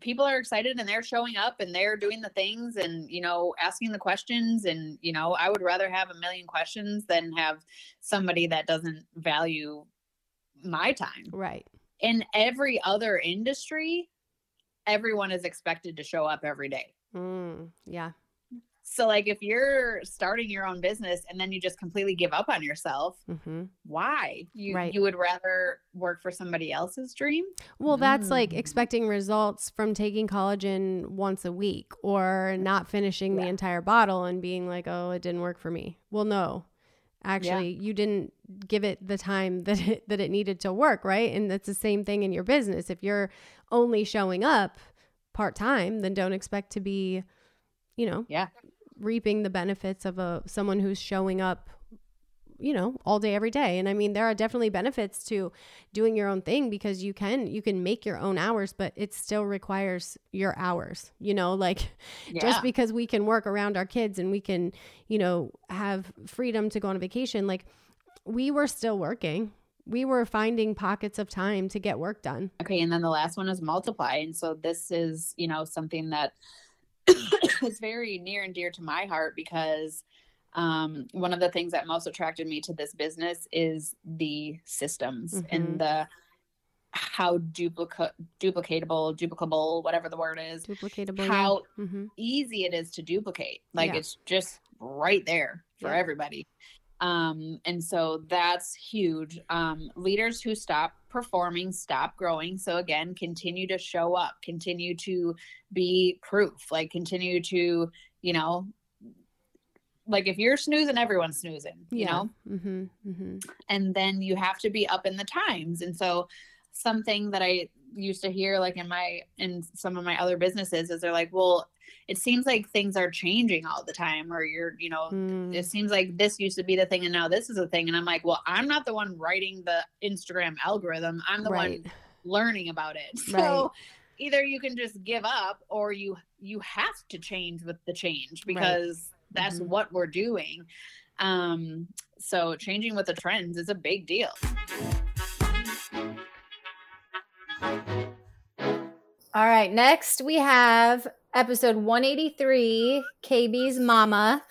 people are excited and they're showing up and they're doing the things and you know asking the questions and you know I would rather have a million questions than have somebody that doesn't value my time. Right. In every other industry, everyone is expected to show up every day. Mm, yeah. So, like, if you're starting your own business and then you just completely give up on yourself, mm-hmm. why? You right. you would rather work for somebody else's dream? Well, that's mm. like expecting results from taking collagen once a week or not finishing yeah. the entire bottle and being like, "Oh, it didn't work for me." Well, no. Actually, yeah. you didn't give it the time that it, that it needed to work, right? And that's the same thing in your business. If you're only showing up part time, then don't expect to be, you know, yeah, reaping the benefits of a someone who's showing up you know all day every day. And i mean there are definitely benefits to doing your own thing because you can you can make your own hours but it still requires your hours you know like yeah. just because we can work around our kids and we can you know have freedom to go on a vacation like we were still working. We were finding pockets of time to get work done. Okay and then the last one is multiply. And so this is you know something that is very near and dear to my heart because um, one of the things that most attracted me to this business is the systems mm-hmm. and the how duplicate duplicatable duplicable whatever the word is duplicatable how yeah. mm-hmm. easy it is to duplicate like yeah. it's just right there for yeah. everybody um, and so that's huge um, leaders who stop performing, stop growing. So again, continue to show up, continue to be proof, like continue to, you know, like if you're snoozing, everyone's snoozing, you yeah. know? Mm-hmm, mm-hmm. And then you have to be up in the times. And so something that I used to hear like in my in some of my other businesses is they're like, well, it seems like things are changing all the time or you're you know Mm. it seems like this used to be the thing and now this is a thing and i'm like well i'm not the one writing the instagram algorithm i'm the Right. one learning about it so Right. either you can just give up or you you have to change with the change because that's Mhm. what we're doing um so changing with the trends is a big deal All right, next we have episode 183, KB's Mama.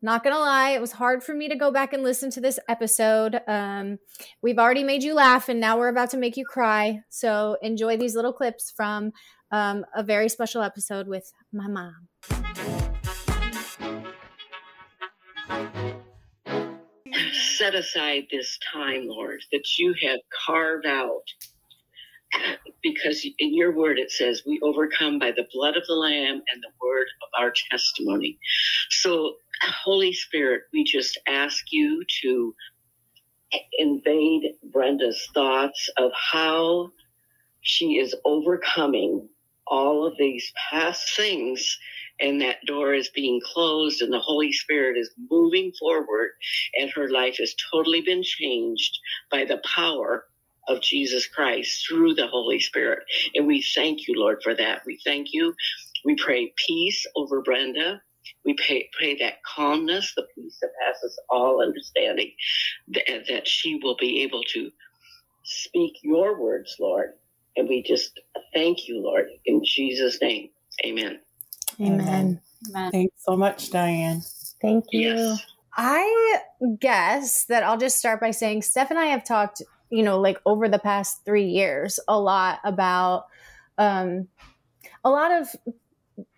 Not gonna lie, it was hard for me to go back and listen to this episode. Um, we've already made you laugh, and now we're about to make you cry. So enjoy these little clips from um, a very special episode with my mom. set aside this time, Lord, that you have carved out. Because in your word it says, we overcome by the blood of the Lamb and the word of our testimony. So, Holy Spirit, we just ask you to invade Brenda's thoughts of how she is overcoming all of these past things and that door is being closed and the Holy Spirit is moving forward and her life has totally been changed by the power of Jesus Christ through the Holy Spirit. And we thank you, Lord, for that. We thank you. We pray peace over Brenda. We pray, pray that calmness, the peace that passes all understanding, that, that she will be able to speak your words, Lord. And we just thank you, Lord, in Jesus' name. Amen. Amen. Thanks so much, Diane. Thank you. Yes. I guess that I'll just start by saying Steph and I have talked, you know, like over the past three years, a lot about um, a lot of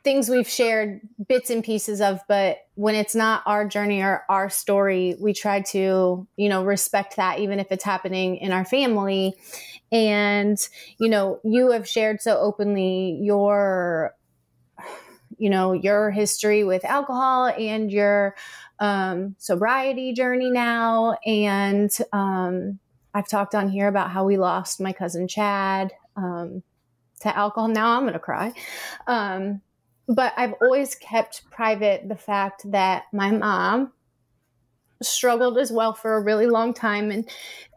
things we've shared bits and pieces of, but when it's not our journey or our story, we try to, you know, respect that even if it's happening in our family. And, you know, you have shared so openly your you know your history with alcohol and your um, sobriety journey now and um, i've talked on here about how we lost my cousin chad um, to alcohol. Now i'm gonna cry. Um, but i've always kept private the fact that my mom struggled as well for a really long time. And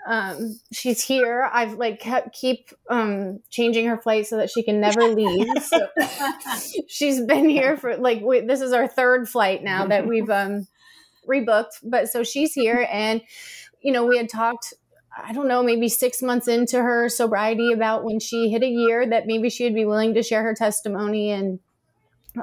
um, she's here. I've like kept keep um, changing her flight so that she can never leave. So she's been here for like we, this is our third flight now that we've um rebooked. But so she's here and you know we had talked i don't know maybe six months into her sobriety about when she hit a year that maybe she would be willing to share her testimony and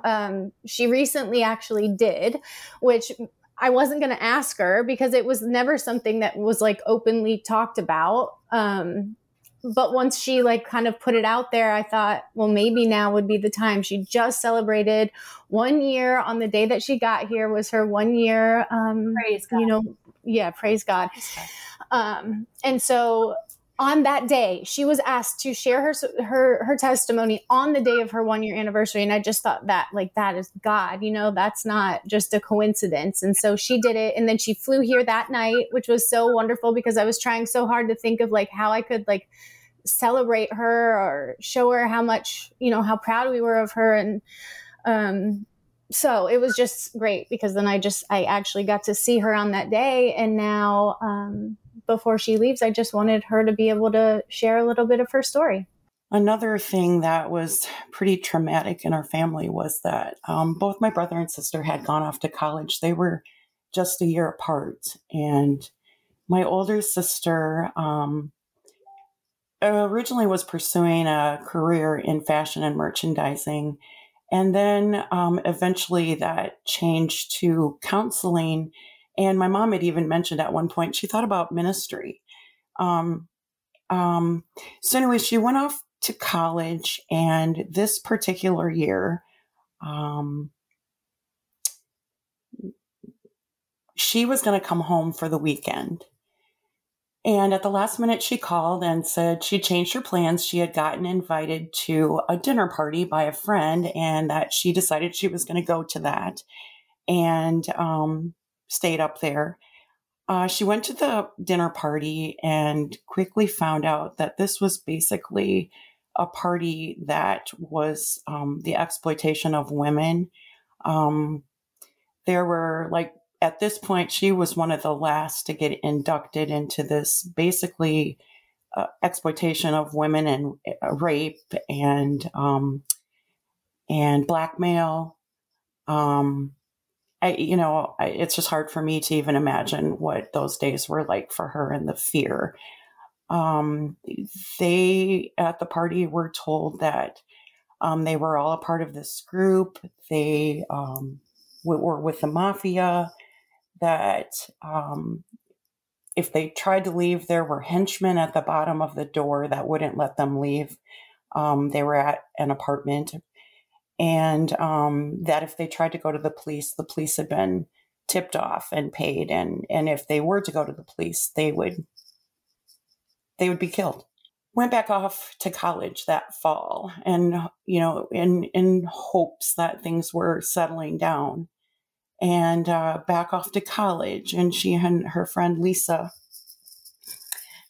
um, she recently actually did which i wasn't going to ask her because it was never something that was like openly talked about um, but once she like kind of put it out there i thought well maybe now would be the time she just celebrated one year on the day that she got here was her one year um Praise God. you know yeah praise god. Um and so on that day she was asked to share her her her testimony on the day of her one year anniversary. And i just thought that like that is god you know that's not just a coincidence. And so she did it. And then she flew here that night which was so wonderful because i was trying so hard to think of like how i could like celebrate her or show her how much you know how proud we were of her. And um so it was just great because then i just i actually got to see her on that day and now um before she leaves i just wanted her to be able to share a little bit of her story Another thing that was pretty traumatic in our family was that um, both my brother and sister had gone off to college. They were just a year apart. And my older sister um, originally was pursuing a career in fashion and merchandising. And then um, eventually that changed to counseling. And my mom had even mentioned at one point she thought about ministry. Um, um, so, anyway, she went off to college, and this particular year, um, she was going to come home for the weekend. And at the last minute, she called and said she changed her plans. She had gotten invited to a dinner party by a friend, and that she decided she was going to go to that and um, stayed up there. Uh, she went to the dinner party and quickly found out that this was basically a party that was um, the exploitation of women. Um, there were like at this point, she was one of the last to get inducted into this basically uh, exploitation of women and uh, rape and um, and blackmail. Um, I, you know, I, it's just hard for me to even imagine what those days were like for her and the fear. Um, they at the party were told that um, they were all a part of this group. They um, were with the mafia that um, if they tried to leave, there were henchmen at the bottom of the door that wouldn't let them leave. Um, they were at an apartment, and um, that if they tried to go to the police, the police had been tipped off and paid, and and if they were to go to the police, they would they would be killed. Went back off to college that fall, and you know, in in hopes that things were settling down and uh, back off to college. And she and her friend Lisa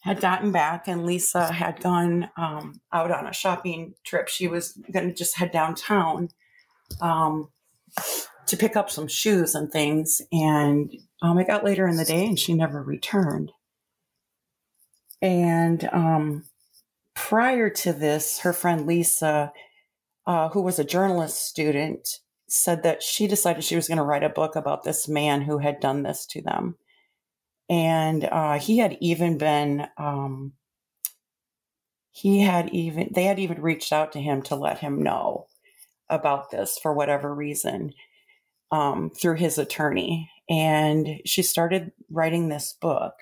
had gotten back, and Lisa had gone um, out on a shopping trip. She was going to just head downtown um, to pick up some shoes and things. And um, it got later in the day, and she never returned. And um, prior to this, her friend Lisa, uh, who was a journalist student, said that she decided she was going to write a book about this man who had done this to them. And uh, he had even been, um, he had even, they had even reached out to him to let him know about this for whatever reason um, through his attorney. And she started writing this book.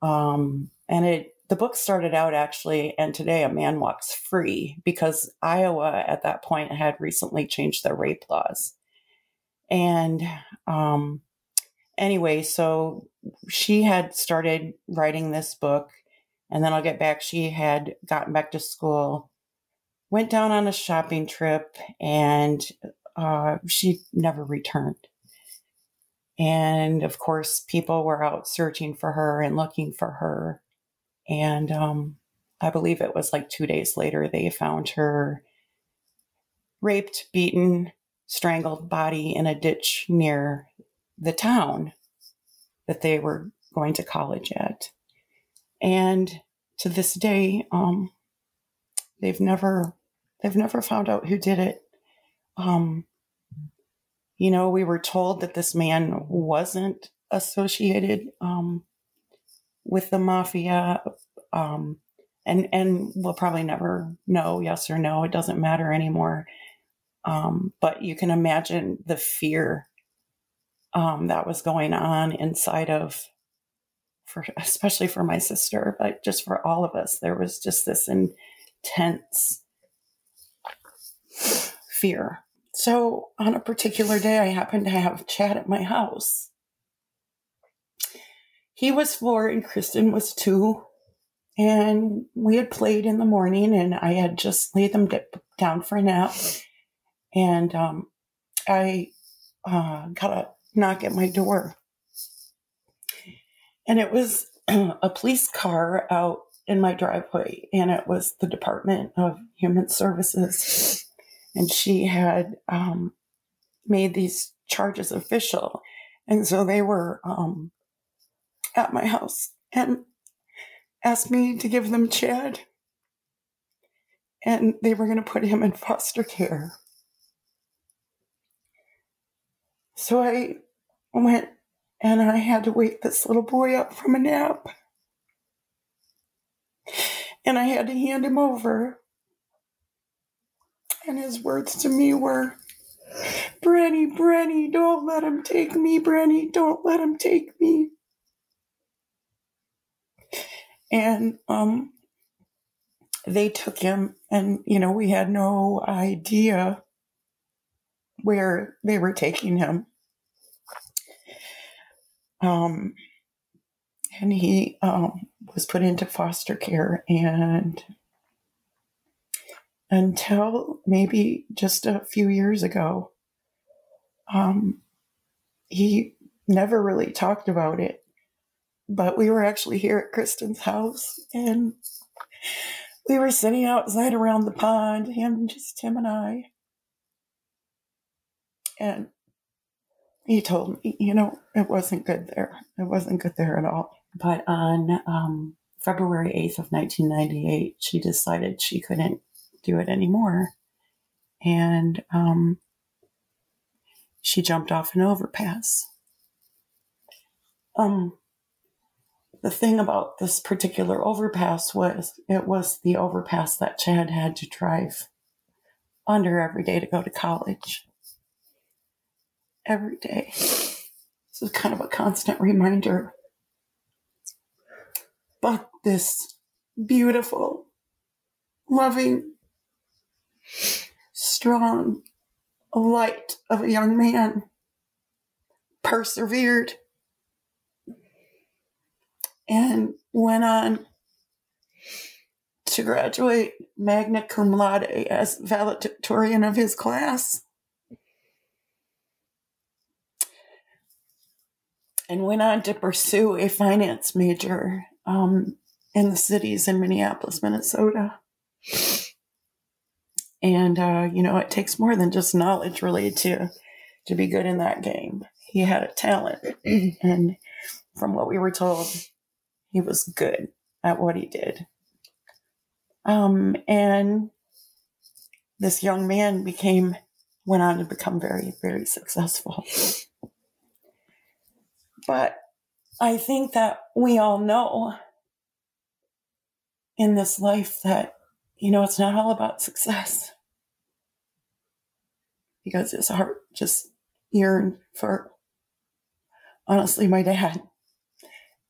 Um, and it, the book started out actually, and today a man walks free because Iowa at that point had recently changed their rape laws. And um, anyway, so she had started writing this book, and then I'll get back. She had gotten back to school, went down on a shopping trip, and uh, she never returned. And of course, people were out searching for her and looking for her. And um, I believe it was like two days later, they found her raped, beaten, strangled body in a ditch near the town that they were going to college at. And to this day, um, they've never they've never found out who did it. Um, you know, we were told that this man wasn't associated um, with the mafia. Um, and and we'll probably never know yes or no. It doesn't matter anymore. Um, but you can imagine the fear um, that was going on inside of, for especially for my sister, but just for all of us. There was just this intense fear. So on a particular day, I happened to have Chad at my house he was four and Kristen was two. And we had played in the morning, and I had just laid them down for a nap. And um, I uh, got a knock at my door. And it was a police car out in my driveway, and it was the Department of Human Services. And she had um, made these charges official. And so they were um, at my house and asked me to give them Chad. And they were going to put him in foster care. So I went and I had to wake this little boy up from a nap. And I had to hand him over. And his words to me were, Brenny, Brenny, don't let him take me, Brenny, don't let him take me. And um, they took him, and, you know, we had no idea where they were taking him. Um, and he um, was put into foster care, and until maybe just a few years ago, um, he never really talked about it but we were actually here at Kristen's house and we were sitting outside around the pond, him, just him and I. And he told me, you know, it wasn't good there. It wasn't good there at all. But on um, February 8th of 1998, she decided she couldn't do it anymore. And um, she jumped off an overpass. Um, the thing about this particular overpass was it was the overpass that Chad had to drive under every day to go to college. Every day. This is kind of a constant reminder. But this beautiful, loving, strong light of a young man persevered and went on to graduate magna cum laude as valedictorian of his class. And went on to pursue a finance major um, in the cities in Minneapolis, Minnesota. And uh, you know, it takes more than just knowledge, really, to to be good in that game. He had a talent, and from what we were told, he was good at what he did. Um, and this young man became, went on to become very, very successful. But I think that we all know in this life that, you know, it's not all about success. Because his heart just yearned for, honestly, my dad.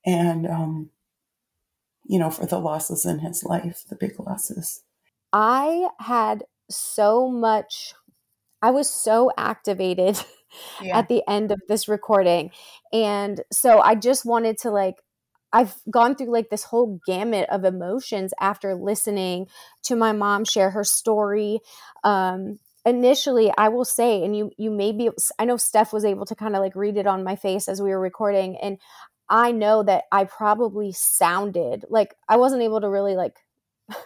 And um, you know, for the losses in his life, the big losses. I had so much, I was so activated yeah. at the end of this recording. And so I just wanted to like, I've gone through like this whole gamut of emotions after listening to my mom share her story. Um, initially i will say and you you may be, i know steph was able to kind of like read it on my face as we were recording and I know that I probably sounded like I wasn't able to really like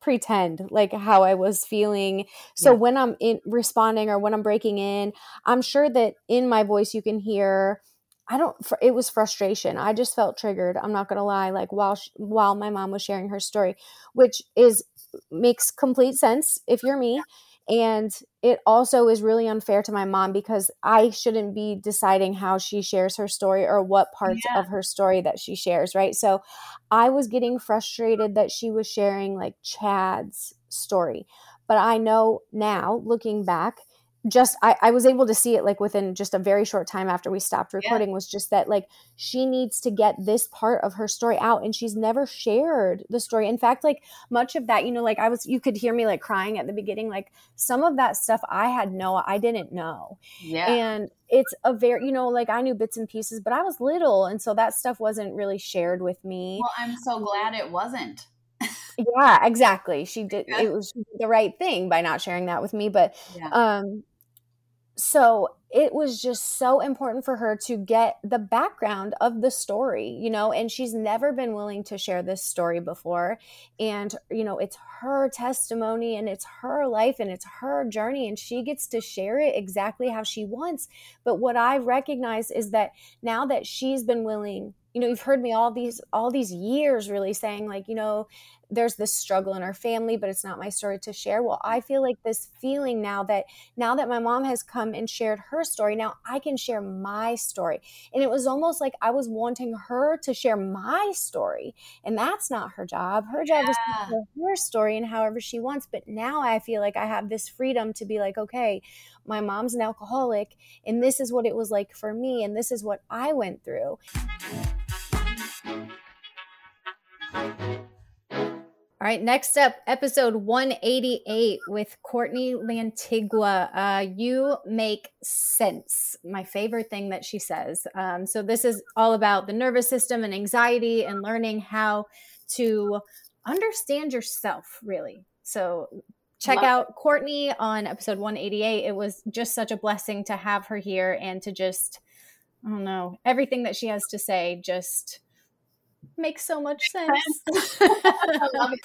pretend like how I was feeling. So yeah. when I'm in responding or when I'm breaking in, I'm sure that in my voice you can hear I don't it was frustration. I just felt triggered. I'm not going to lie like while she, while my mom was sharing her story, which is makes complete sense if you're me. And it also is really unfair to my mom because I shouldn't be deciding how she shares her story or what parts yeah. of her story that she shares, right? So I was getting frustrated that she was sharing like Chad's story. But I know now, looking back, just I, I was able to see it like within just a very short time after we stopped recording yeah. was just that like she needs to get this part of her story out and she's never shared the story. In fact like much of that you know like i was you could hear me like crying at the beginning like some of that stuff i had no i didn't know. Yeah. And it's a very you know like i knew bits and pieces but i was little and so that stuff wasn't really shared with me. Well i'm so glad it wasn't yeah exactly she did yeah. it was the right thing by not sharing that with me but yeah. um so it was just so important for her to get the background of the story, you know, and she's never been willing to share this story before. And, you know, it's her testimony and it's her life and it's her journey, and she gets to share it exactly how she wants. But what I recognize is that now that she's been willing, you know, you've heard me all these all these years really saying like, you know, there's this struggle in our family but it's not my story to share. Well i feel like this feeling now that now that my mom has come and shared her story now i can share my story. And it was almost like i was wanting her to share my story. And that's not her job. Her job yeah. is to share her story and however she wants. But now i feel like i have this freedom to be like okay my mom's an alcoholic and this is what it was like for me and this is what i went through all right, next up, episode 188 with Courtney Lantigua. Uh, you make sense. My favorite thing that she says. Um, so, this is all about the nervous system and anxiety and learning how to understand yourself, really. So, check Love out it. Courtney on episode 188. It was just such a blessing to have her here and to just, I don't know, everything that she has to say just Makes so much sense. sense. I love it.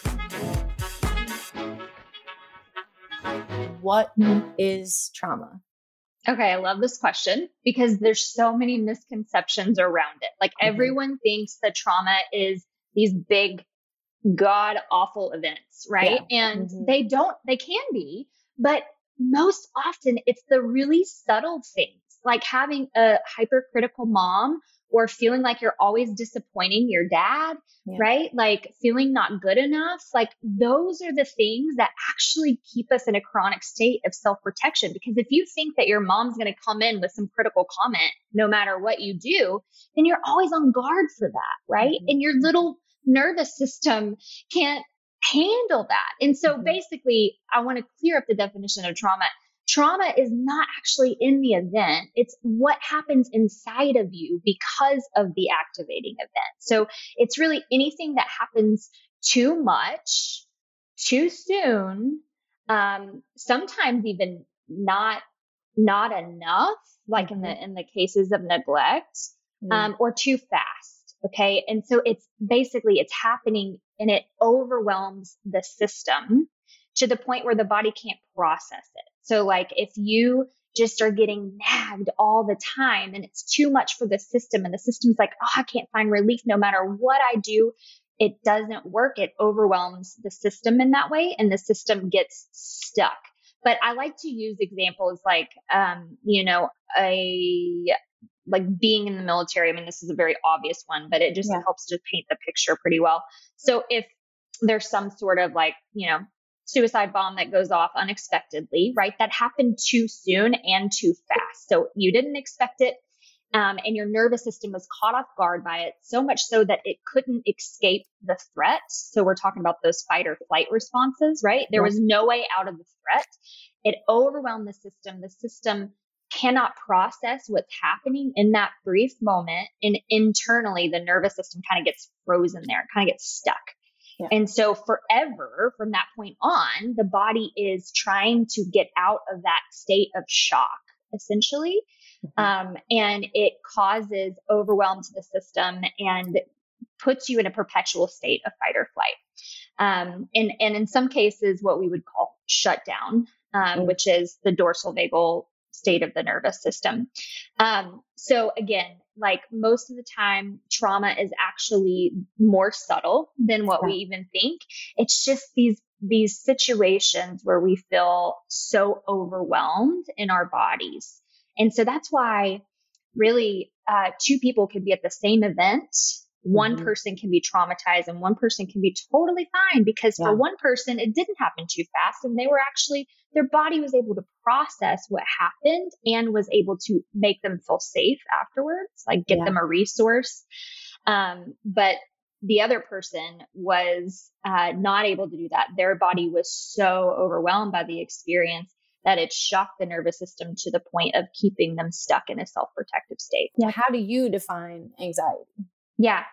What is trauma? Okay, I love this question because there's so many misconceptions around it. Like mm-hmm. everyone thinks that trauma is these big god awful events, right? Yeah. And mm-hmm. they don't they can be, but most often it's the really subtle things, like having a hypercritical mom or feeling like you're always disappointing your dad, Yeah. right? Like feeling not good enough. Like those are the things that actually keep us in a chronic state of self protection. Because if you think that your mom's going to come in with some critical comment, no matter what you do, then you're always on guard for that, right? Mhm. And your little nervous system can't handle that. And so Mhm. basically, I want to clear up the definition of trauma. Trauma is not actually in the event. It's what happens inside of you because of the activating event. So it's really anything that happens too much, too soon, um, sometimes even not not enough, like in the in the cases of neglect, um, or too fast. Okay. And so it's basically it's happening and it overwhelms the system to the point where the body can't process it. So like if you just are getting nagged all the time and it's too much for the system and the system's like, oh, I can't find relief no matter what I do. It doesn't work. It overwhelms the system in that way and the system gets stuck. But I like to use examples like, um, you know, a like being in the military. I mean, this is a very obvious one, but it just Yeah. helps to paint the picture pretty well. So if there's some sort of like, you know, suicide bomb that goes off unexpectedly, right? That happened too soon and too fast. So you didn't expect it. Um, and your nervous system was caught off guard by it so much so that it couldn't escape the threat. So we're talking about those fight or flight responses, right? There was no way out of the threat. It overwhelmed the system. The system cannot process what's happening in that brief moment. And internally, the nervous system kind of gets frozen there, kind of gets stuck. Yeah. And so forever from that point on, the body is trying to get out of that state of shock, essentially. Um, and it causes overwhelm to the system and puts you in a perpetual state of fight or flight. Um, and, and in some cases, what we would call shutdown, um, Mm. which is the dorsal vagal state of the nervous system. Um, so again, like most of the time, trauma is actually more subtle than what we even think. It's just these these situations where we feel so overwhelmed in our bodies, and so that's why really uh, two people could be at the same event. One Mhm. person can be traumatized and one person can be totally fine because Yeah. for one person it didn't happen too fast and they were actually their body was able to process what happened and was able to make them feel safe afterwards, like get Yeah. them a resource. Um, but the other person was uh, not able to do that. Their body was so overwhelmed by the experience that it shocked the nervous system to the point of keeping them stuck in a self protective state. Yeah. How do you define anxiety? Yeah.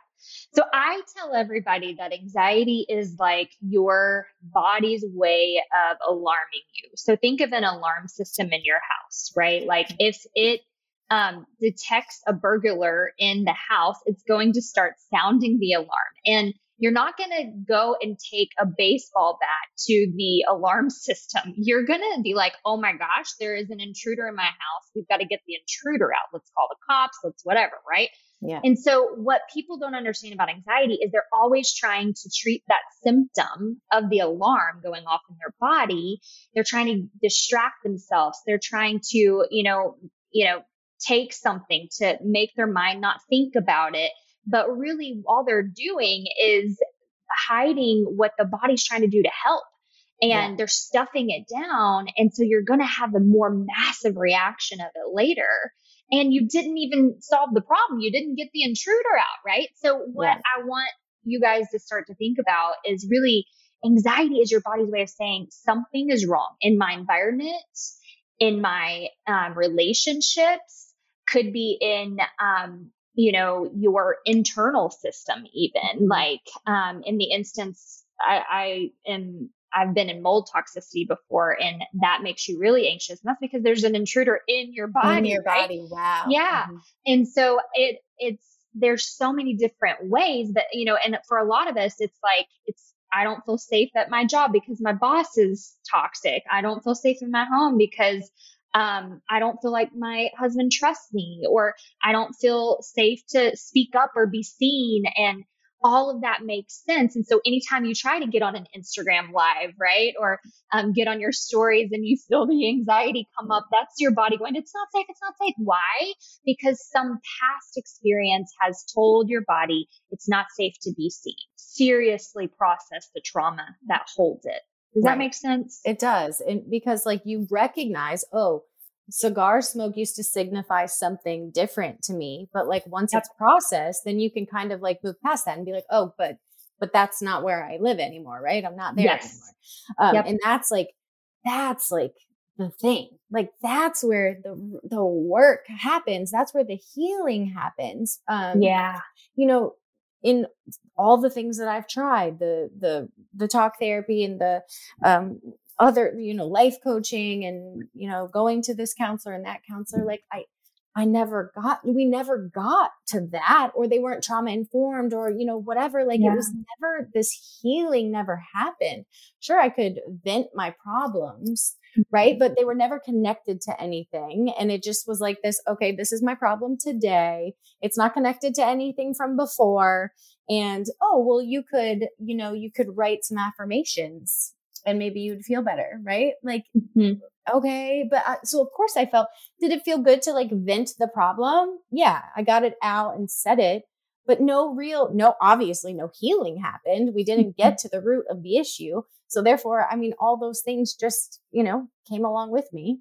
So I tell everybody that anxiety is like your body's way of alarming you. So think of an alarm system in your house, right? Like if it um, detects a burglar in the house, it's going to start sounding the alarm. And you're not going to go and take a baseball bat to the alarm system. You're going to be like, oh my gosh, there is an intruder in my house. We've got to get the intruder out. Let's call the cops. Let's whatever, right? Yeah. And so what people don't understand about anxiety is they're always trying to treat that symptom of the alarm going off in their body. They're trying to distract themselves. They're trying to, you know, you know, take something to make their mind not think about it. But really all they're doing is hiding what the body's trying to do to help. And Yeah. they're stuffing it down. And so you're going to have a more massive reaction of it later and you didn't even solve the problem. You didn't get the intruder out, right? So what Yeah. I want you guys to start to think about is really anxiety is your body's way of saying something is wrong in my environment, in my um, relationships, could be in, um, you know, your internal system, even like um, in the instance, I, I am I've been in mold toxicity before, and that makes you really anxious. And that's because there's an intruder in your body. in your right? body. Wow. Yeah. Mhm. And so it it's there's so many different ways, that you know, and for a lot of us, it's like it's I don't feel safe at my job because my boss is toxic. I don't feel safe in my home because um, I don't feel like my husband trusts me, or I don't feel safe to speak up or be seen. And all of that makes sense. And so anytime you try to get on an Instagram live, right, or um, get on your stories and you feel the anxiety come up, that's your body going, it's not safe, it's not safe. Why? Because some past experience has told your body it's not safe to be seen. Seriously process the trauma that holds it. Does right. that make sense? It does. And because like you recognize, oh, cigar smoke used to signify something different to me, but like once yep. it's processed, then you can kind of like move past that and be like, oh, but but that's not where I live anymore, right? I'm not there yes. anymore. Um, yep. And that's like that's like the thing. Like that's where the the work happens. That's where the healing happens. Um, yeah. You know, in all the things that I've tried, the the the talk therapy and the um other, you know, life coaching and you know, going to this counselor and that counselor, like I I never got we never got to that or they weren't trauma informed or you know whatever like yeah. it was never this healing never happened. Sure I could vent my problems, right? Mm-hmm. But they were never connected to anything and it just was like this okay, this is my problem today. It's not connected to anything from before and oh, well you could, you know, you could write some affirmations and maybe you'd feel better, right? Like, mm-hmm. okay. But uh, so, of course, I felt, did it feel good to like vent the problem? Yeah, I got it out and said it, but no real, no, obviously, no healing happened. We didn't get mm-hmm. to the root of the issue. So, therefore, I mean, all those things just, you know, came along with me.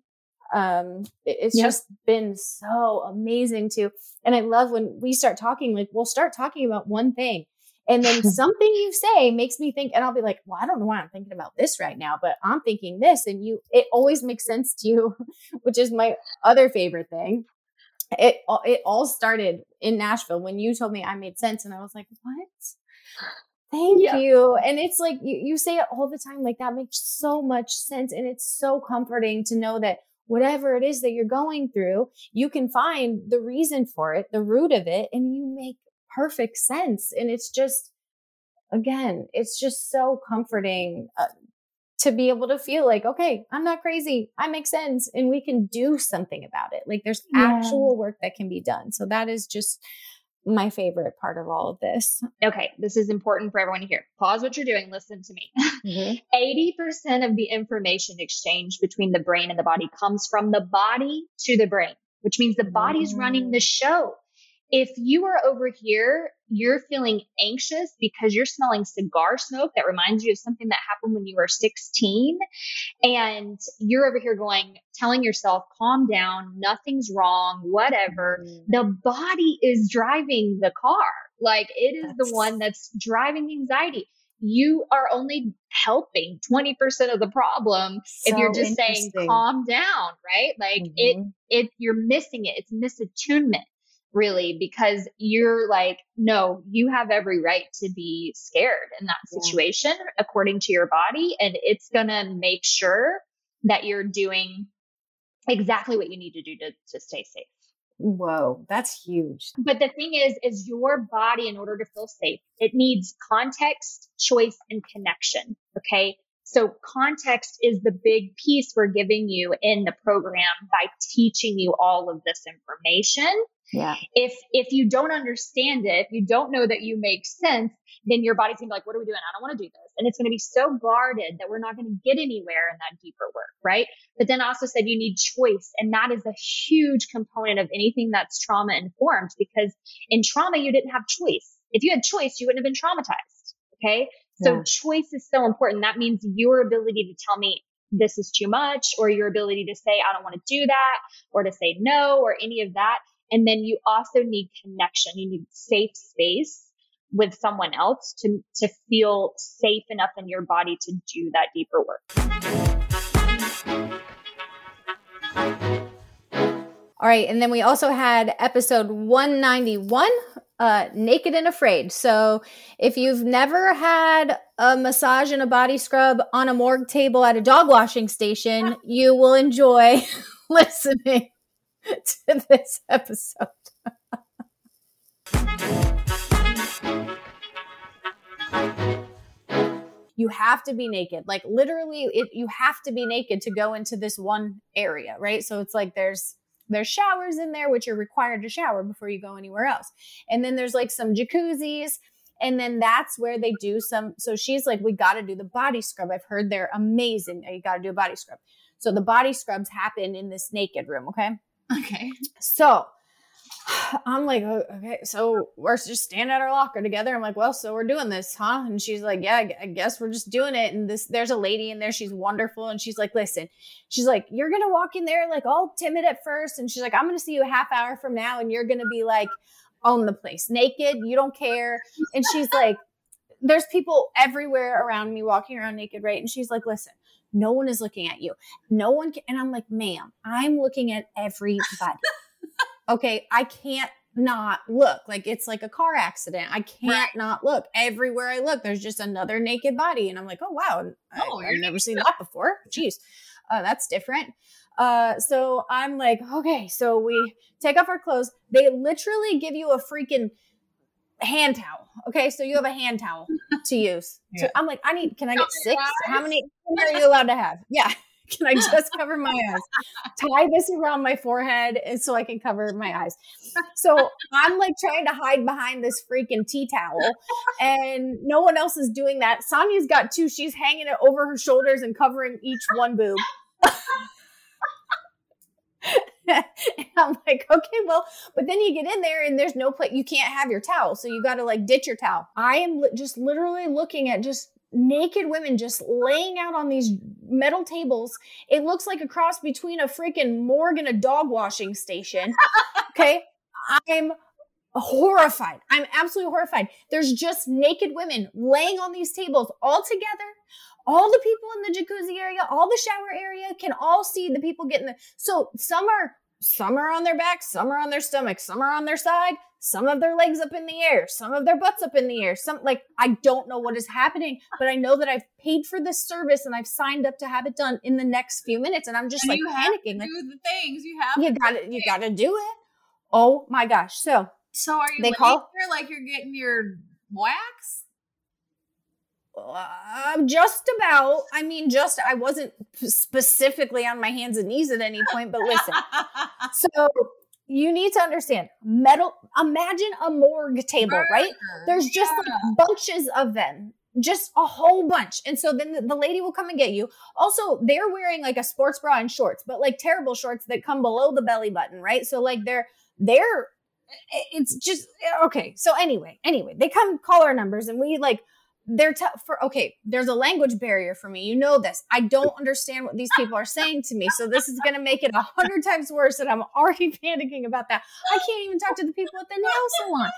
Um, it, it's yep. just been so amazing to, and I love when we start talking, like, we'll start talking about one thing and then something you say makes me think, and I'll be like, well, I don't know why I'm thinking about this right now, but I'm thinking this. And you, it always makes sense to you, which is my other favorite thing. It, it all started in Nashville when you told me I made sense. And I was like, what? Thank yeah. you. And it's like, you, you say it all the time. Like that makes so much sense. And it's so comforting to know that whatever it is that you're going through, you can find the reason for it, the root of it, and you make perfect sense. And it's just, again, it's just so comforting uh, to be able to feel like, okay, I'm not crazy. I make sense and we can do something about it. Like there's yeah. actual work that can be done. So that is just my favorite part of all of this. Okay, this is important for everyone to hear. Pause what you're doing, listen to me. Mm-hmm. 80% of the information exchange between the brain and the body comes from the body to the brain, which means the body's mm-hmm. running the mm. show. If you are over here, you're feeling anxious because you're smelling cigar smoke that reminds you of something that happened when you were 16. And you're over here going, telling yourself, calm down, nothing's wrong, whatever. Mm. The body is driving the car. Like it is that's... the one that's driving anxiety. You are only helping 20% of the problem so if you're just saying calm down, right? Like mm-hmm. it, it, you're missing it. It's misattunement really because you're like no you have every right to be scared in that situation yeah. according to your body and it's going to make sure that you're doing exactly what you need to do to, to stay safe. Whoa that's huge. But the thing is is your body in order to feel safe it needs context choice and connection okay so context is the big piece we're giving you in the program by teaching you all of this information yeah. If if you don't understand it, if you don't know that you make sense, then your body's gonna be like, what are we doing? I don't want to do this. And it's gonna be so guarded that we're not gonna get anywhere in that deeper work, right? But then also said you need choice. And that is a huge component of anything that's trauma informed because in trauma you didn't have choice. If you had choice, you wouldn't have been traumatized. Okay. So yeah. choice is so important. That means your ability to tell me this is too much or your ability to say, I don't want to do that or to say no or any of that and then you also need connection. You need safe space with someone else to, to feel safe enough in your body to do that deeper work. All right. And then we also had episode 191, uh, Naked and Afraid. So if you've never had a massage and a body scrub on a morgue table at a dog washing station, you will enjoy listening to this episode. you have to be naked. Like literally, it, you have to be naked to go into this one area, right? So it's like there's there's showers in there which are required to shower before you go anywhere else. And then there's like some jacuzzis and then that's where they do some so she's like we got to do the body scrub. I've heard they're amazing you got to do a body scrub. So the body scrubs happen in this naked room okay? Okay. so I'm like, "Oh, okay, so we're just standing at our locker together. I'm like, well, so we're doing this, huh? And she's like, yeah, I guess we're just doing it. And this, there's a lady in there. She's wonderful. And she's like, listen, she's like, you're going to walk in there like all timid at first. And she's like, I'm going to see you a half hour from now. And you're going to be like, own the place naked. You don't care. And she's like, there's people everywhere around me walking around naked, right? And she's like, listen, no one is looking at you. No one can. And I'm like, ma'am, I'm looking at everybody. Okay, I can't not look. Like it's like a car accident. I can't Right. not look. Everywhere I look, there's just another naked body. And I'm like, oh, wow. I, Oh, I've never seen that before. Jeez. Uh, that's different. Uh, so I'm like, okay, so we take off our clothes. They literally give you a freaking hand towel. Okay, so you have a hand towel to use. So I'm like, I need. Can I get six? How many are you allowed to have? Yeah. Can I just cover my eyes? Tie this around my forehead and so I can cover my eyes. So I'm like trying to hide behind this freaking tea towel, and no one else is doing that. Sonia's got two. She's hanging it over her shoulders and covering each one boob. I'm like, okay, well, but then you get in there and there's no place, you can't have your towel. So you got to like ditch your towel. I am li- just literally looking at just naked women just laying out on these metal tables. It looks like a cross between a freaking morgue and a dog washing station. Okay. I'm horrified. I'm absolutely horrified. There's just naked women laying on these tables all together. All the people in the jacuzzi area, all the shower area can all see the people getting the. So some are some are on their back, some are on their stomach, some are on their side, some of their legs up in the air, some of their butts up in the air. Some like I don't know what is happening, but I know that I've paid for this service and I've signed up to have it done in the next few minutes, and I'm just And like panicking. Like, Do the things you have. you got to You got to do it. Oh my gosh! So So are you They call- there like you're getting your wax? Uh, just about. I mean, just I wasn't specifically on my hands and knees at any point, but listen. so you need to understand metal. Imagine a morgue table, ah, right? There's just like bunches of them, just a whole bunch. And so then the, the lady will come and get you. Also, they're wearing like a sports bra and shorts, but like terrible shorts that come below the belly button, right? So like they're they're it's just eh, okay. So anyway, anyway, they come call our numbers and we like they're t- for okay there's a language barrier for me you know this i don't understand what these people are saying to me so this is going to make it a hundred times worse and i'm already panicking about that i can't even talk to the people at the nail salon.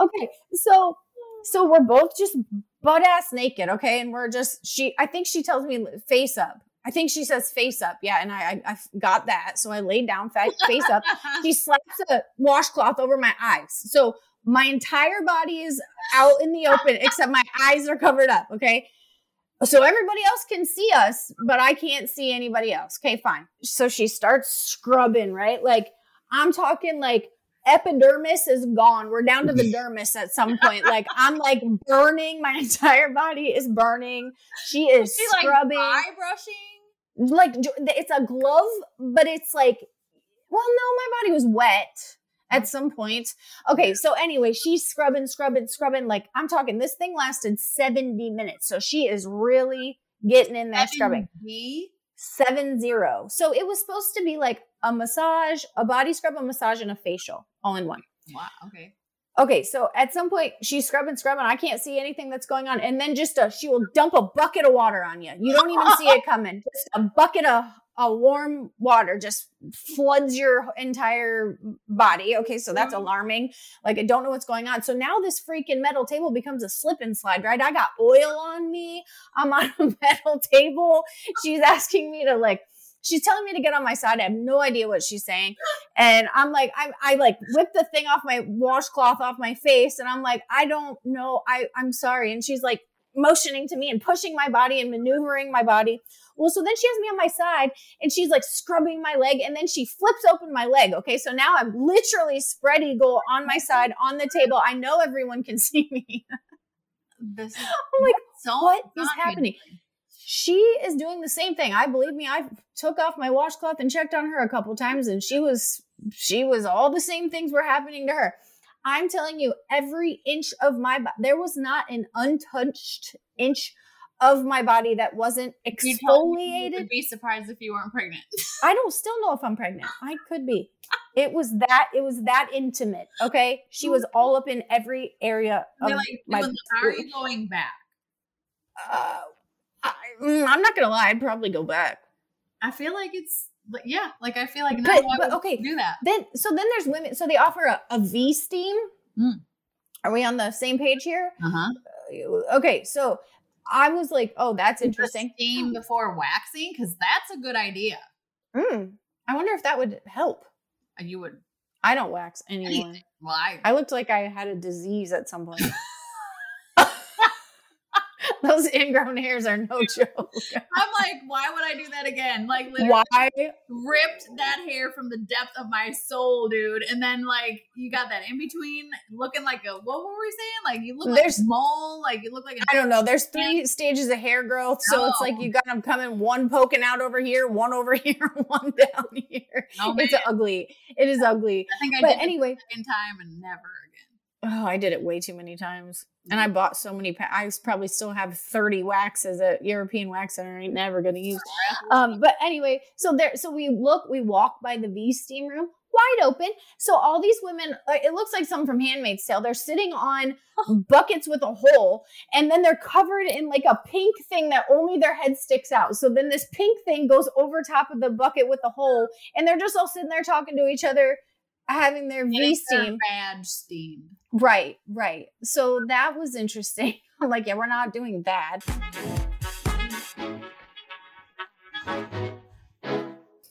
Okay so so we're both just butt ass naked okay and we're just she i think she tells me face up i think she says face up yeah and i i, I got that so i laid down fa- face up she slaps a washcloth over my eyes so my entire body is out in the open except my eyes are covered up okay? So everybody else can see us but i can't see anybody else. Okay fine. So she starts scrubbing right? Like i'm talking like epidermis is gone. We're down to the dermis at some point. Like i'm like burning. My entire body is burning. She is She like scrubbing. eye brushing. like it's a glove, but it's like, well, no, my body was wet at some point. Okay, so anyway, she's scrubbing, scrubbing, scrubbing. Like I'm talking, this thing lasted 70 minutes. So she is really getting in there scrubbing. Seven zero. So it was supposed to be like a massage, a body scrub, a massage, and a facial all in one. Wow. Okay. Okay, so at some point she's scrubbing, scrubbing. I can't see anything that's going on, and then just a she will dump a bucket of water on you. You don't even see it coming. Just a bucket of a warm water just floods your entire body. Okay, so that's mm-hmm. alarming. Like I don't know what's going on. So now this freaking metal table becomes a slip and slide. Right? I got oil on me. I'm on a metal table. She's asking me to like she's telling me to get on my side. I have no idea what she's saying. And I'm like, I, I like whip the thing off my washcloth off my face. And I'm like, I don't know. I, I'm sorry. And she's like motioning to me and pushing my body and maneuvering my body. Well, so then she has me on my side and she's like scrubbing my leg and then she flips open my leg. Okay. So now I'm literally spread eagle on my side on the table. I know everyone can see me. this is I'm like, so what is happening? She is doing the same thing. I believe me, I took off my washcloth and checked on her a couple times and she was she was all the same things were happening to her. I'm telling you, every inch of my body, there was not an untouched inch of my body that wasn't You told me you exfoliated. would be surprised if you weren't pregnant. I don't still know if I'm pregnant. I could be. It was that it was that intimate. Okay. She was all up in every area of They're like, my are you going back? uh, I, mm, I'm not gonna lie, I'd probably go back. I feel like it's yeah, like I feel like no But- but okay, do that. Then so then there's women. So they offer a, a V steam. Mm. Are we on the same page here? Uh huh. Uh, Okay, so I was like, oh, that's interesting. Steam before waxing because that's a good idea. Mm. I wonder if that would help. You would I don't wax anymore. anything. Well, I I looked like I had a disease at some point. Those ingrown hairs are no joke. I'm like, why would I do that again? Like, literally Why? ripped that hair from the depth of my soul, dude. And then like you got that in between, looking like a what were we saying? Like you look There's- like a mole, like you look like a I don't know. There's three stages of hair growth, so it's like you got them coming, one poking out over here, one over here, one down here. Oh, it's ugly. It is ugly. I think I But did anyway, it the second time and never again. Oh, I did it way too many times, and I bought so many. Pa- I probably still have 30 waxes at European Wax Center. I ain't never gonna use. Um, but anyway, so there, so we look, we walk by the V steam room, wide open. So all these women, uh, it looks like some from Handmaid's Tale. They're sitting on buckets with a hole, and then they're covered in like a pink thing that only their head sticks out. So then this pink thing goes over top of the bucket with the hole, and they're just all sitting there talking to each other, having their V steam. Badge steam. Right, right. So that was interesting. I'm like, yeah, we're not doing that.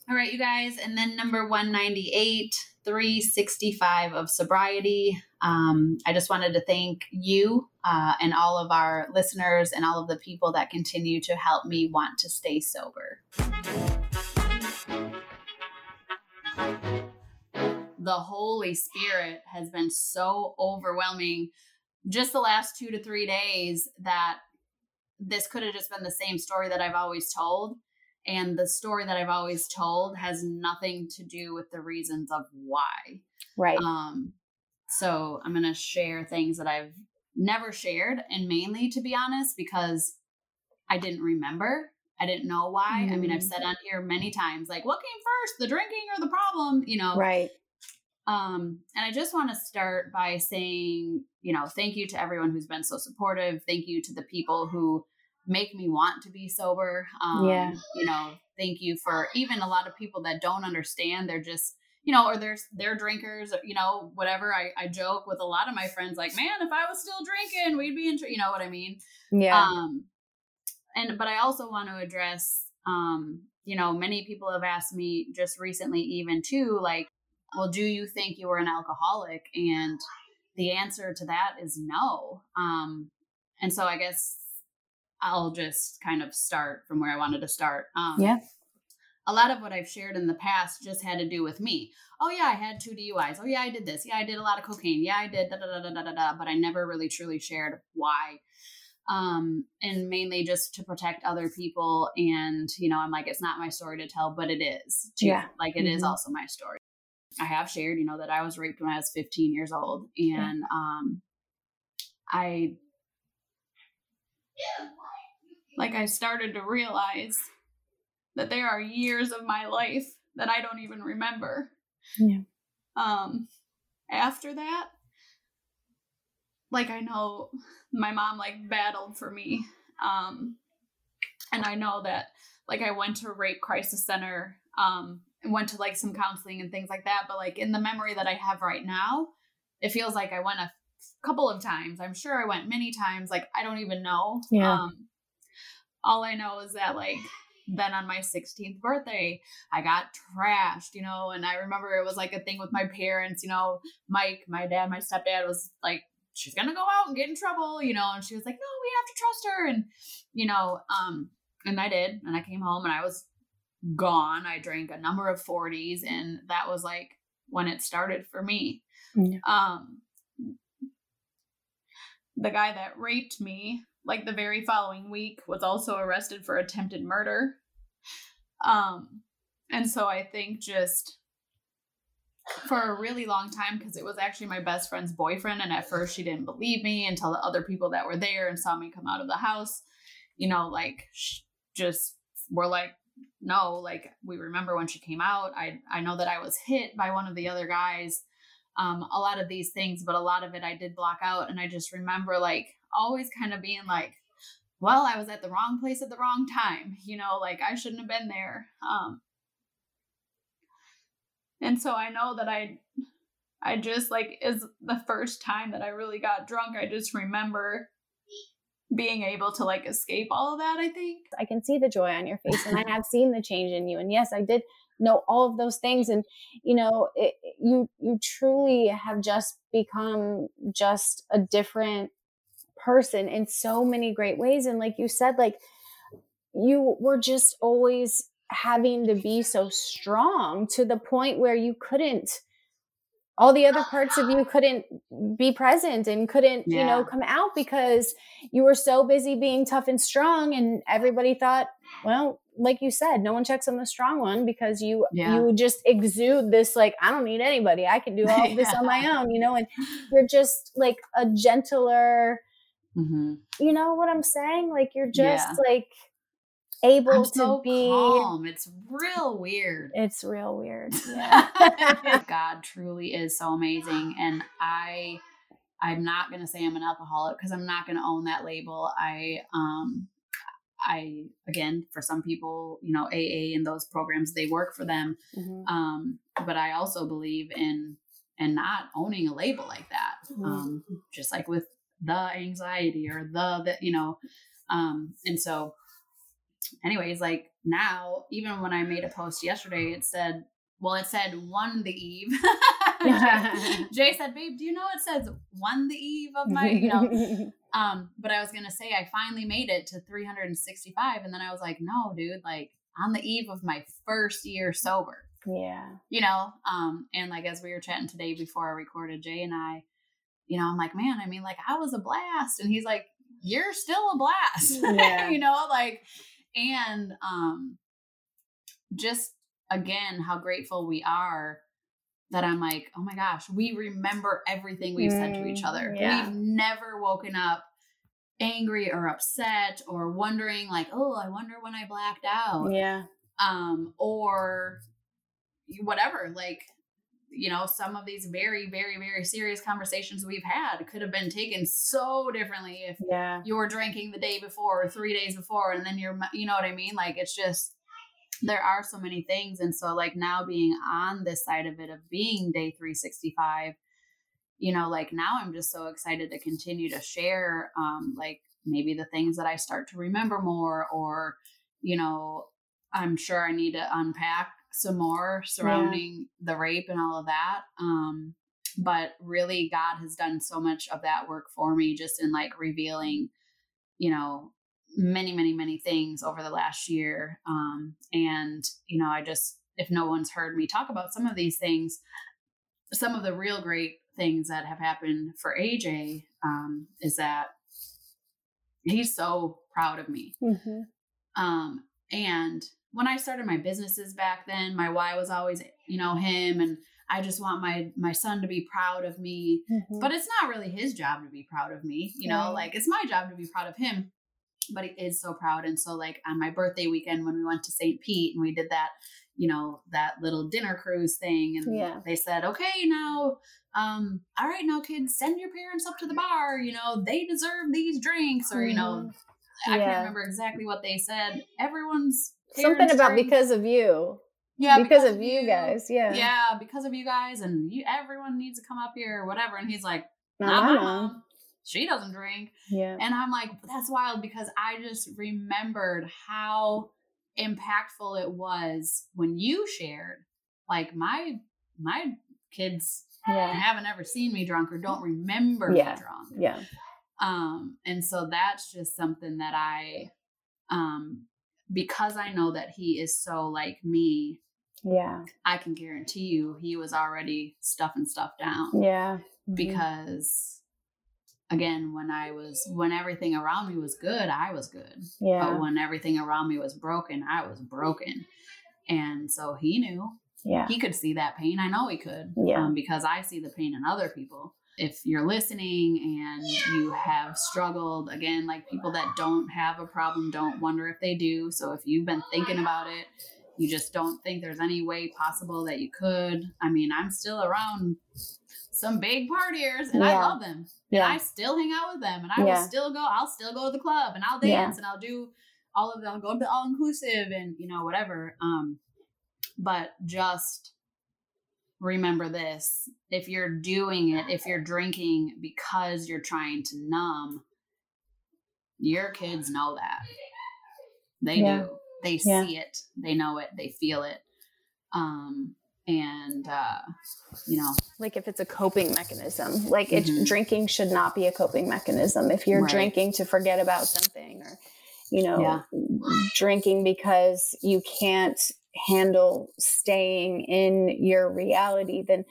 All right, you guys. And then number 198, 365 of sobriety. Um, I just wanted to thank you uh, and all of our listeners and all of the people that continue to help me want to stay sober. The Holy Spirit has been so overwhelming just the last two to three days that this could have just been the same story that I've always told and the story that I've always told has nothing to do with the reasons of why. Right. Um, so I'm gonna share things that I've never shared, and mainly, to be honest, because I didn't remember. I didn't know why. I mean, I've Mm. said on here many times, like, what came first, the drinking or the problem? You know, Right. Um, and I just want to start by saying, you know, thank you to everyone who's been so supportive. Thank you to the people who make me want to be sober. Um, Yeah. You know, thank you for even a lot of people that don't understand. They're just, you know, or they're they're drinkers, or, you know, whatever. I, I joke with a lot of my friends, like, man, if I was still drinking, we'd be in, tr-" you know what I mean? Yeah. Um, and but I also want to address, um, you know, many people have asked me just recently, even too, like, well, do you think you were an alcoholic? And the answer to that is no. Um, and so I guess I'll just kind of start from where I wanted to start. Um, Yeah. A lot of what I've shared in the past just had to do with me. Oh yeah, I had two DUIs. Oh yeah, I did this. Yeah, I did a lot of cocaine. Yeah, I did da da da da da da. da. But I never really truly shared why um and mainly just to protect other people and you know i'm like it's not my story to tell but it is too. Yeah. like it is Mhm. also my story i have shared you know that i was raped when i was 15 years old and um i like i started to realize that there are years of my life that i don't even remember Yeah. um after that like i know my mom like battled for me um and i know that like i went to rape crisis center um went to like some counseling and things like that but like in the memory that i have right now it feels like i went a couple of times i'm sure i went many times like i don't even know Yeah. um all i know is that like then on my 16th birthday i got trashed you know and i remember it was like a thing with my parents you know mike my dad my stepdad was like she's gonna go out and get in trouble, you know, and she was like, no, we have to trust her. And, you know, um, and I did. And I came home and I was gone. I drank a number of 40s, and that was like when it started for me. Yeah. Um, the guy that raped me, like the very following week, was also arrested for attempted murder. Um, and so I think just for a really long time, because it was actually my best friend's boyfriend, and at first she didn't believe me until the other people that were there and saw me come out of the house, you know, like just were like, no, like we remember when she came out. I I know that I was hit by one of the other guys. Um, a lot of these things, but a lot of it I did block out, and I just remember like always kind of being like, well, I was at the wrong place at the wrong time, you know, like I shouldn't have been there. Um, and so I know that I I just like is the first time that I really got drunk. I just remember being able to like escape all of that, I think. I can see the joy on your face and I have seen the change in you. And yes, I did know all of those things and you know, it, you you truly have just become just a different person in so many great ways and like you said like you were just always having to be so strong to the point where you couldn't all the other parts of you couldn't be present and couldn't yeah. you know come out because you were so busy being tough and strong and everybody thought well like you said no one checks on the strong one because you yeah. you just exude this like i don't need anybody i can do all of this on my own you know and you're just like a gentler mm-hmm. you know what i'm saying like you're just like able I'm to so be calm. It's real weird. It's real weird. Yeah. God truly is so amazing. And I I'm not gonna say I'm an alcoholic because I'm not gonna own that label. I um I again for some people, you know, AA and those programs they work for them. Mm-hmm. Um, but I also believe in and not owning a label like that. Mm-hmm. Um, just like with the anxiety or the, the you know, um, and so anyways, like now, even when I made a post yesterday, it said, well, it said won the eve. Jay, Jay said, babe, do you know it says won the eve of my, you know? um, but I was gonna say I finally made it to 365, and then I was like, no, dude, like on the eve of my first year sober. Yeah. You know, um, and like as we were chatting today before I recorded, Jay and I, you know, I'm like, man, I mean, like I was a blast. And he's like, You're still a blast. Yeah. you know, like and um just again how grateful we are that I'm like, oh my gosh, we remember everything we've said to each other. Mm, yeah. We've never woken up angry or upset or wondering like, oh, I wonder when I blacked out. Yeah. Um, or whatever. Like you know, some of these very, very, very serious conversations we've had could have been taken so differently if yeah. you were drinking the day before or three days before, and then you're, you know what I mean? Like, it's just, there are so many things. And so, like, now being on this side of it of being day 365, you know, like, now I'm just so excited to continue to share, um, like, maybe the things that I start to remember more, or, you know, I'm sure I need to unpack some more surrounding yeah. the rape and all of that. Um, but really, God has done so much of that work for me just in like revealing, you know, many, many, many things over the last year. Um, and, you know, I just, if no one's heard me talk about some of these things, some of the real great things that have happened for AJ um, is that he's so proud of me. Mm-hmm. Um, and when I started my businesses back then, my why was always, you know, him and I just want my my son to be proud of me. Mm-hmm. But it's not really his job to be proud of me, you know, like it's my job to be proud of him. But he is so proud. And so like on my birthday weekend when we went to St. Pete and we did that, you know, that little dinner cruise thing and yeah. they said, "Okay, now um all right now kids, send your parents up to the bar, you know, they deserve these drinks or you know, mm-hmm. I can't remember exactly what they said. Everyone's something about because of you. Yeah, because, because of you, you guys. Yeah, yeah, because of you guys, and you. Everyone needs to come up here or whatever. And he's like, "Not my mom. She doesn't drink." Yeah, and I'm like, "That's wild," because I just remembered how impactful it was when you shared. Like my my kids yeah. haven't ever seen me drunk or don't remember yeah. me drunk. Yeah. Um, and so that's just something that I um because I know that he is so like me, yeah, I can guarantee you he was already stuffing stuff down. Yeah. Mm-hmm. Because again, when I was when everything around me was good, I was good. Yeah. But when everything around me was broken, I was broken. And so he knew. Yeah. He could see that pain. I know he could. Yeah. Um, because I see the pain in other people. If you're listening and you have struggled, again, like people that don't have a problem don't wonder if they do. So if you've been thinking about it, you just don't think there's any way possible that you could. I mean, I'm still around some big partiers and I love them. Yeah. And I still hang out with them and I Yeah. will still go, I'll still go to the club and I'll Yeah. dance and I'll do all of them, I'll go to all inclusive and you know, whatever. Um, but just remember this if you're doing it, if you're drinking because you're trying to numb, your kids know that. They Yeah. do. They Yeah. see it, they know it, they feel it. Um, and uh, you know, like if it's a coping mechanism like Mhm. it drinking should not be a coping mechanism if you're Right. drinking to forget about something or you know Yeah. drinking because you can't handle staying in your reality then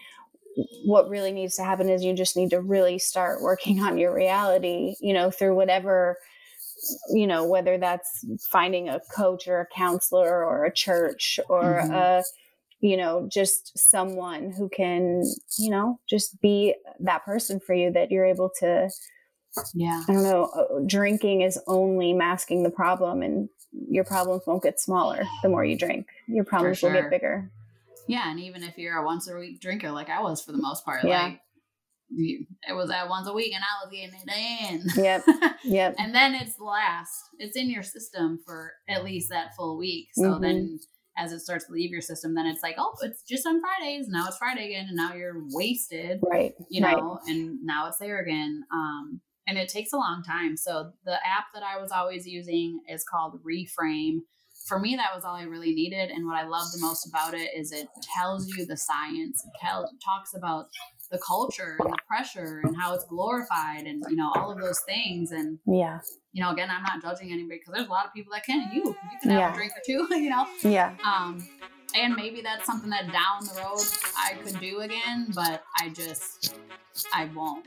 what really needs to happen is you just need to really start working on your reality you know through whatever you know whether that's finding a coach or a counselor or a church or Mhm. a you know just someone who can you know just be that person for you that you're able to yeah. i don't know uh, drinking is only masking the problem and your problems won't get smaller the more you drink your problems will get bigger Yeah, and even if you're a once a week drinker, like I was for the most part, Yeah. like it was at once a week, and I was getting it in. yep yep and then it's last. It's in your system for at least that full week. So Mhm. then, as it starts to leave your system, then it's like, oh, it's just on Fridays. Now it's Friday again, and now you're wasted. right You right. know, and now it's there again. Um, and it takes a long time. So the app that I was always using is called Reframe. For me, that was all I really needed. And what I love the most about it is it tells you the science. It tell, talks about the culture and the pressure and how it's glorified and you know all of those things. And yeah you know, again, I'm not judging anybody because there's a lot of people that can. You, you can have Yeah. a drink or two. You know, yeah um, and maybe that's something that down the road I could do again, but I just I won't.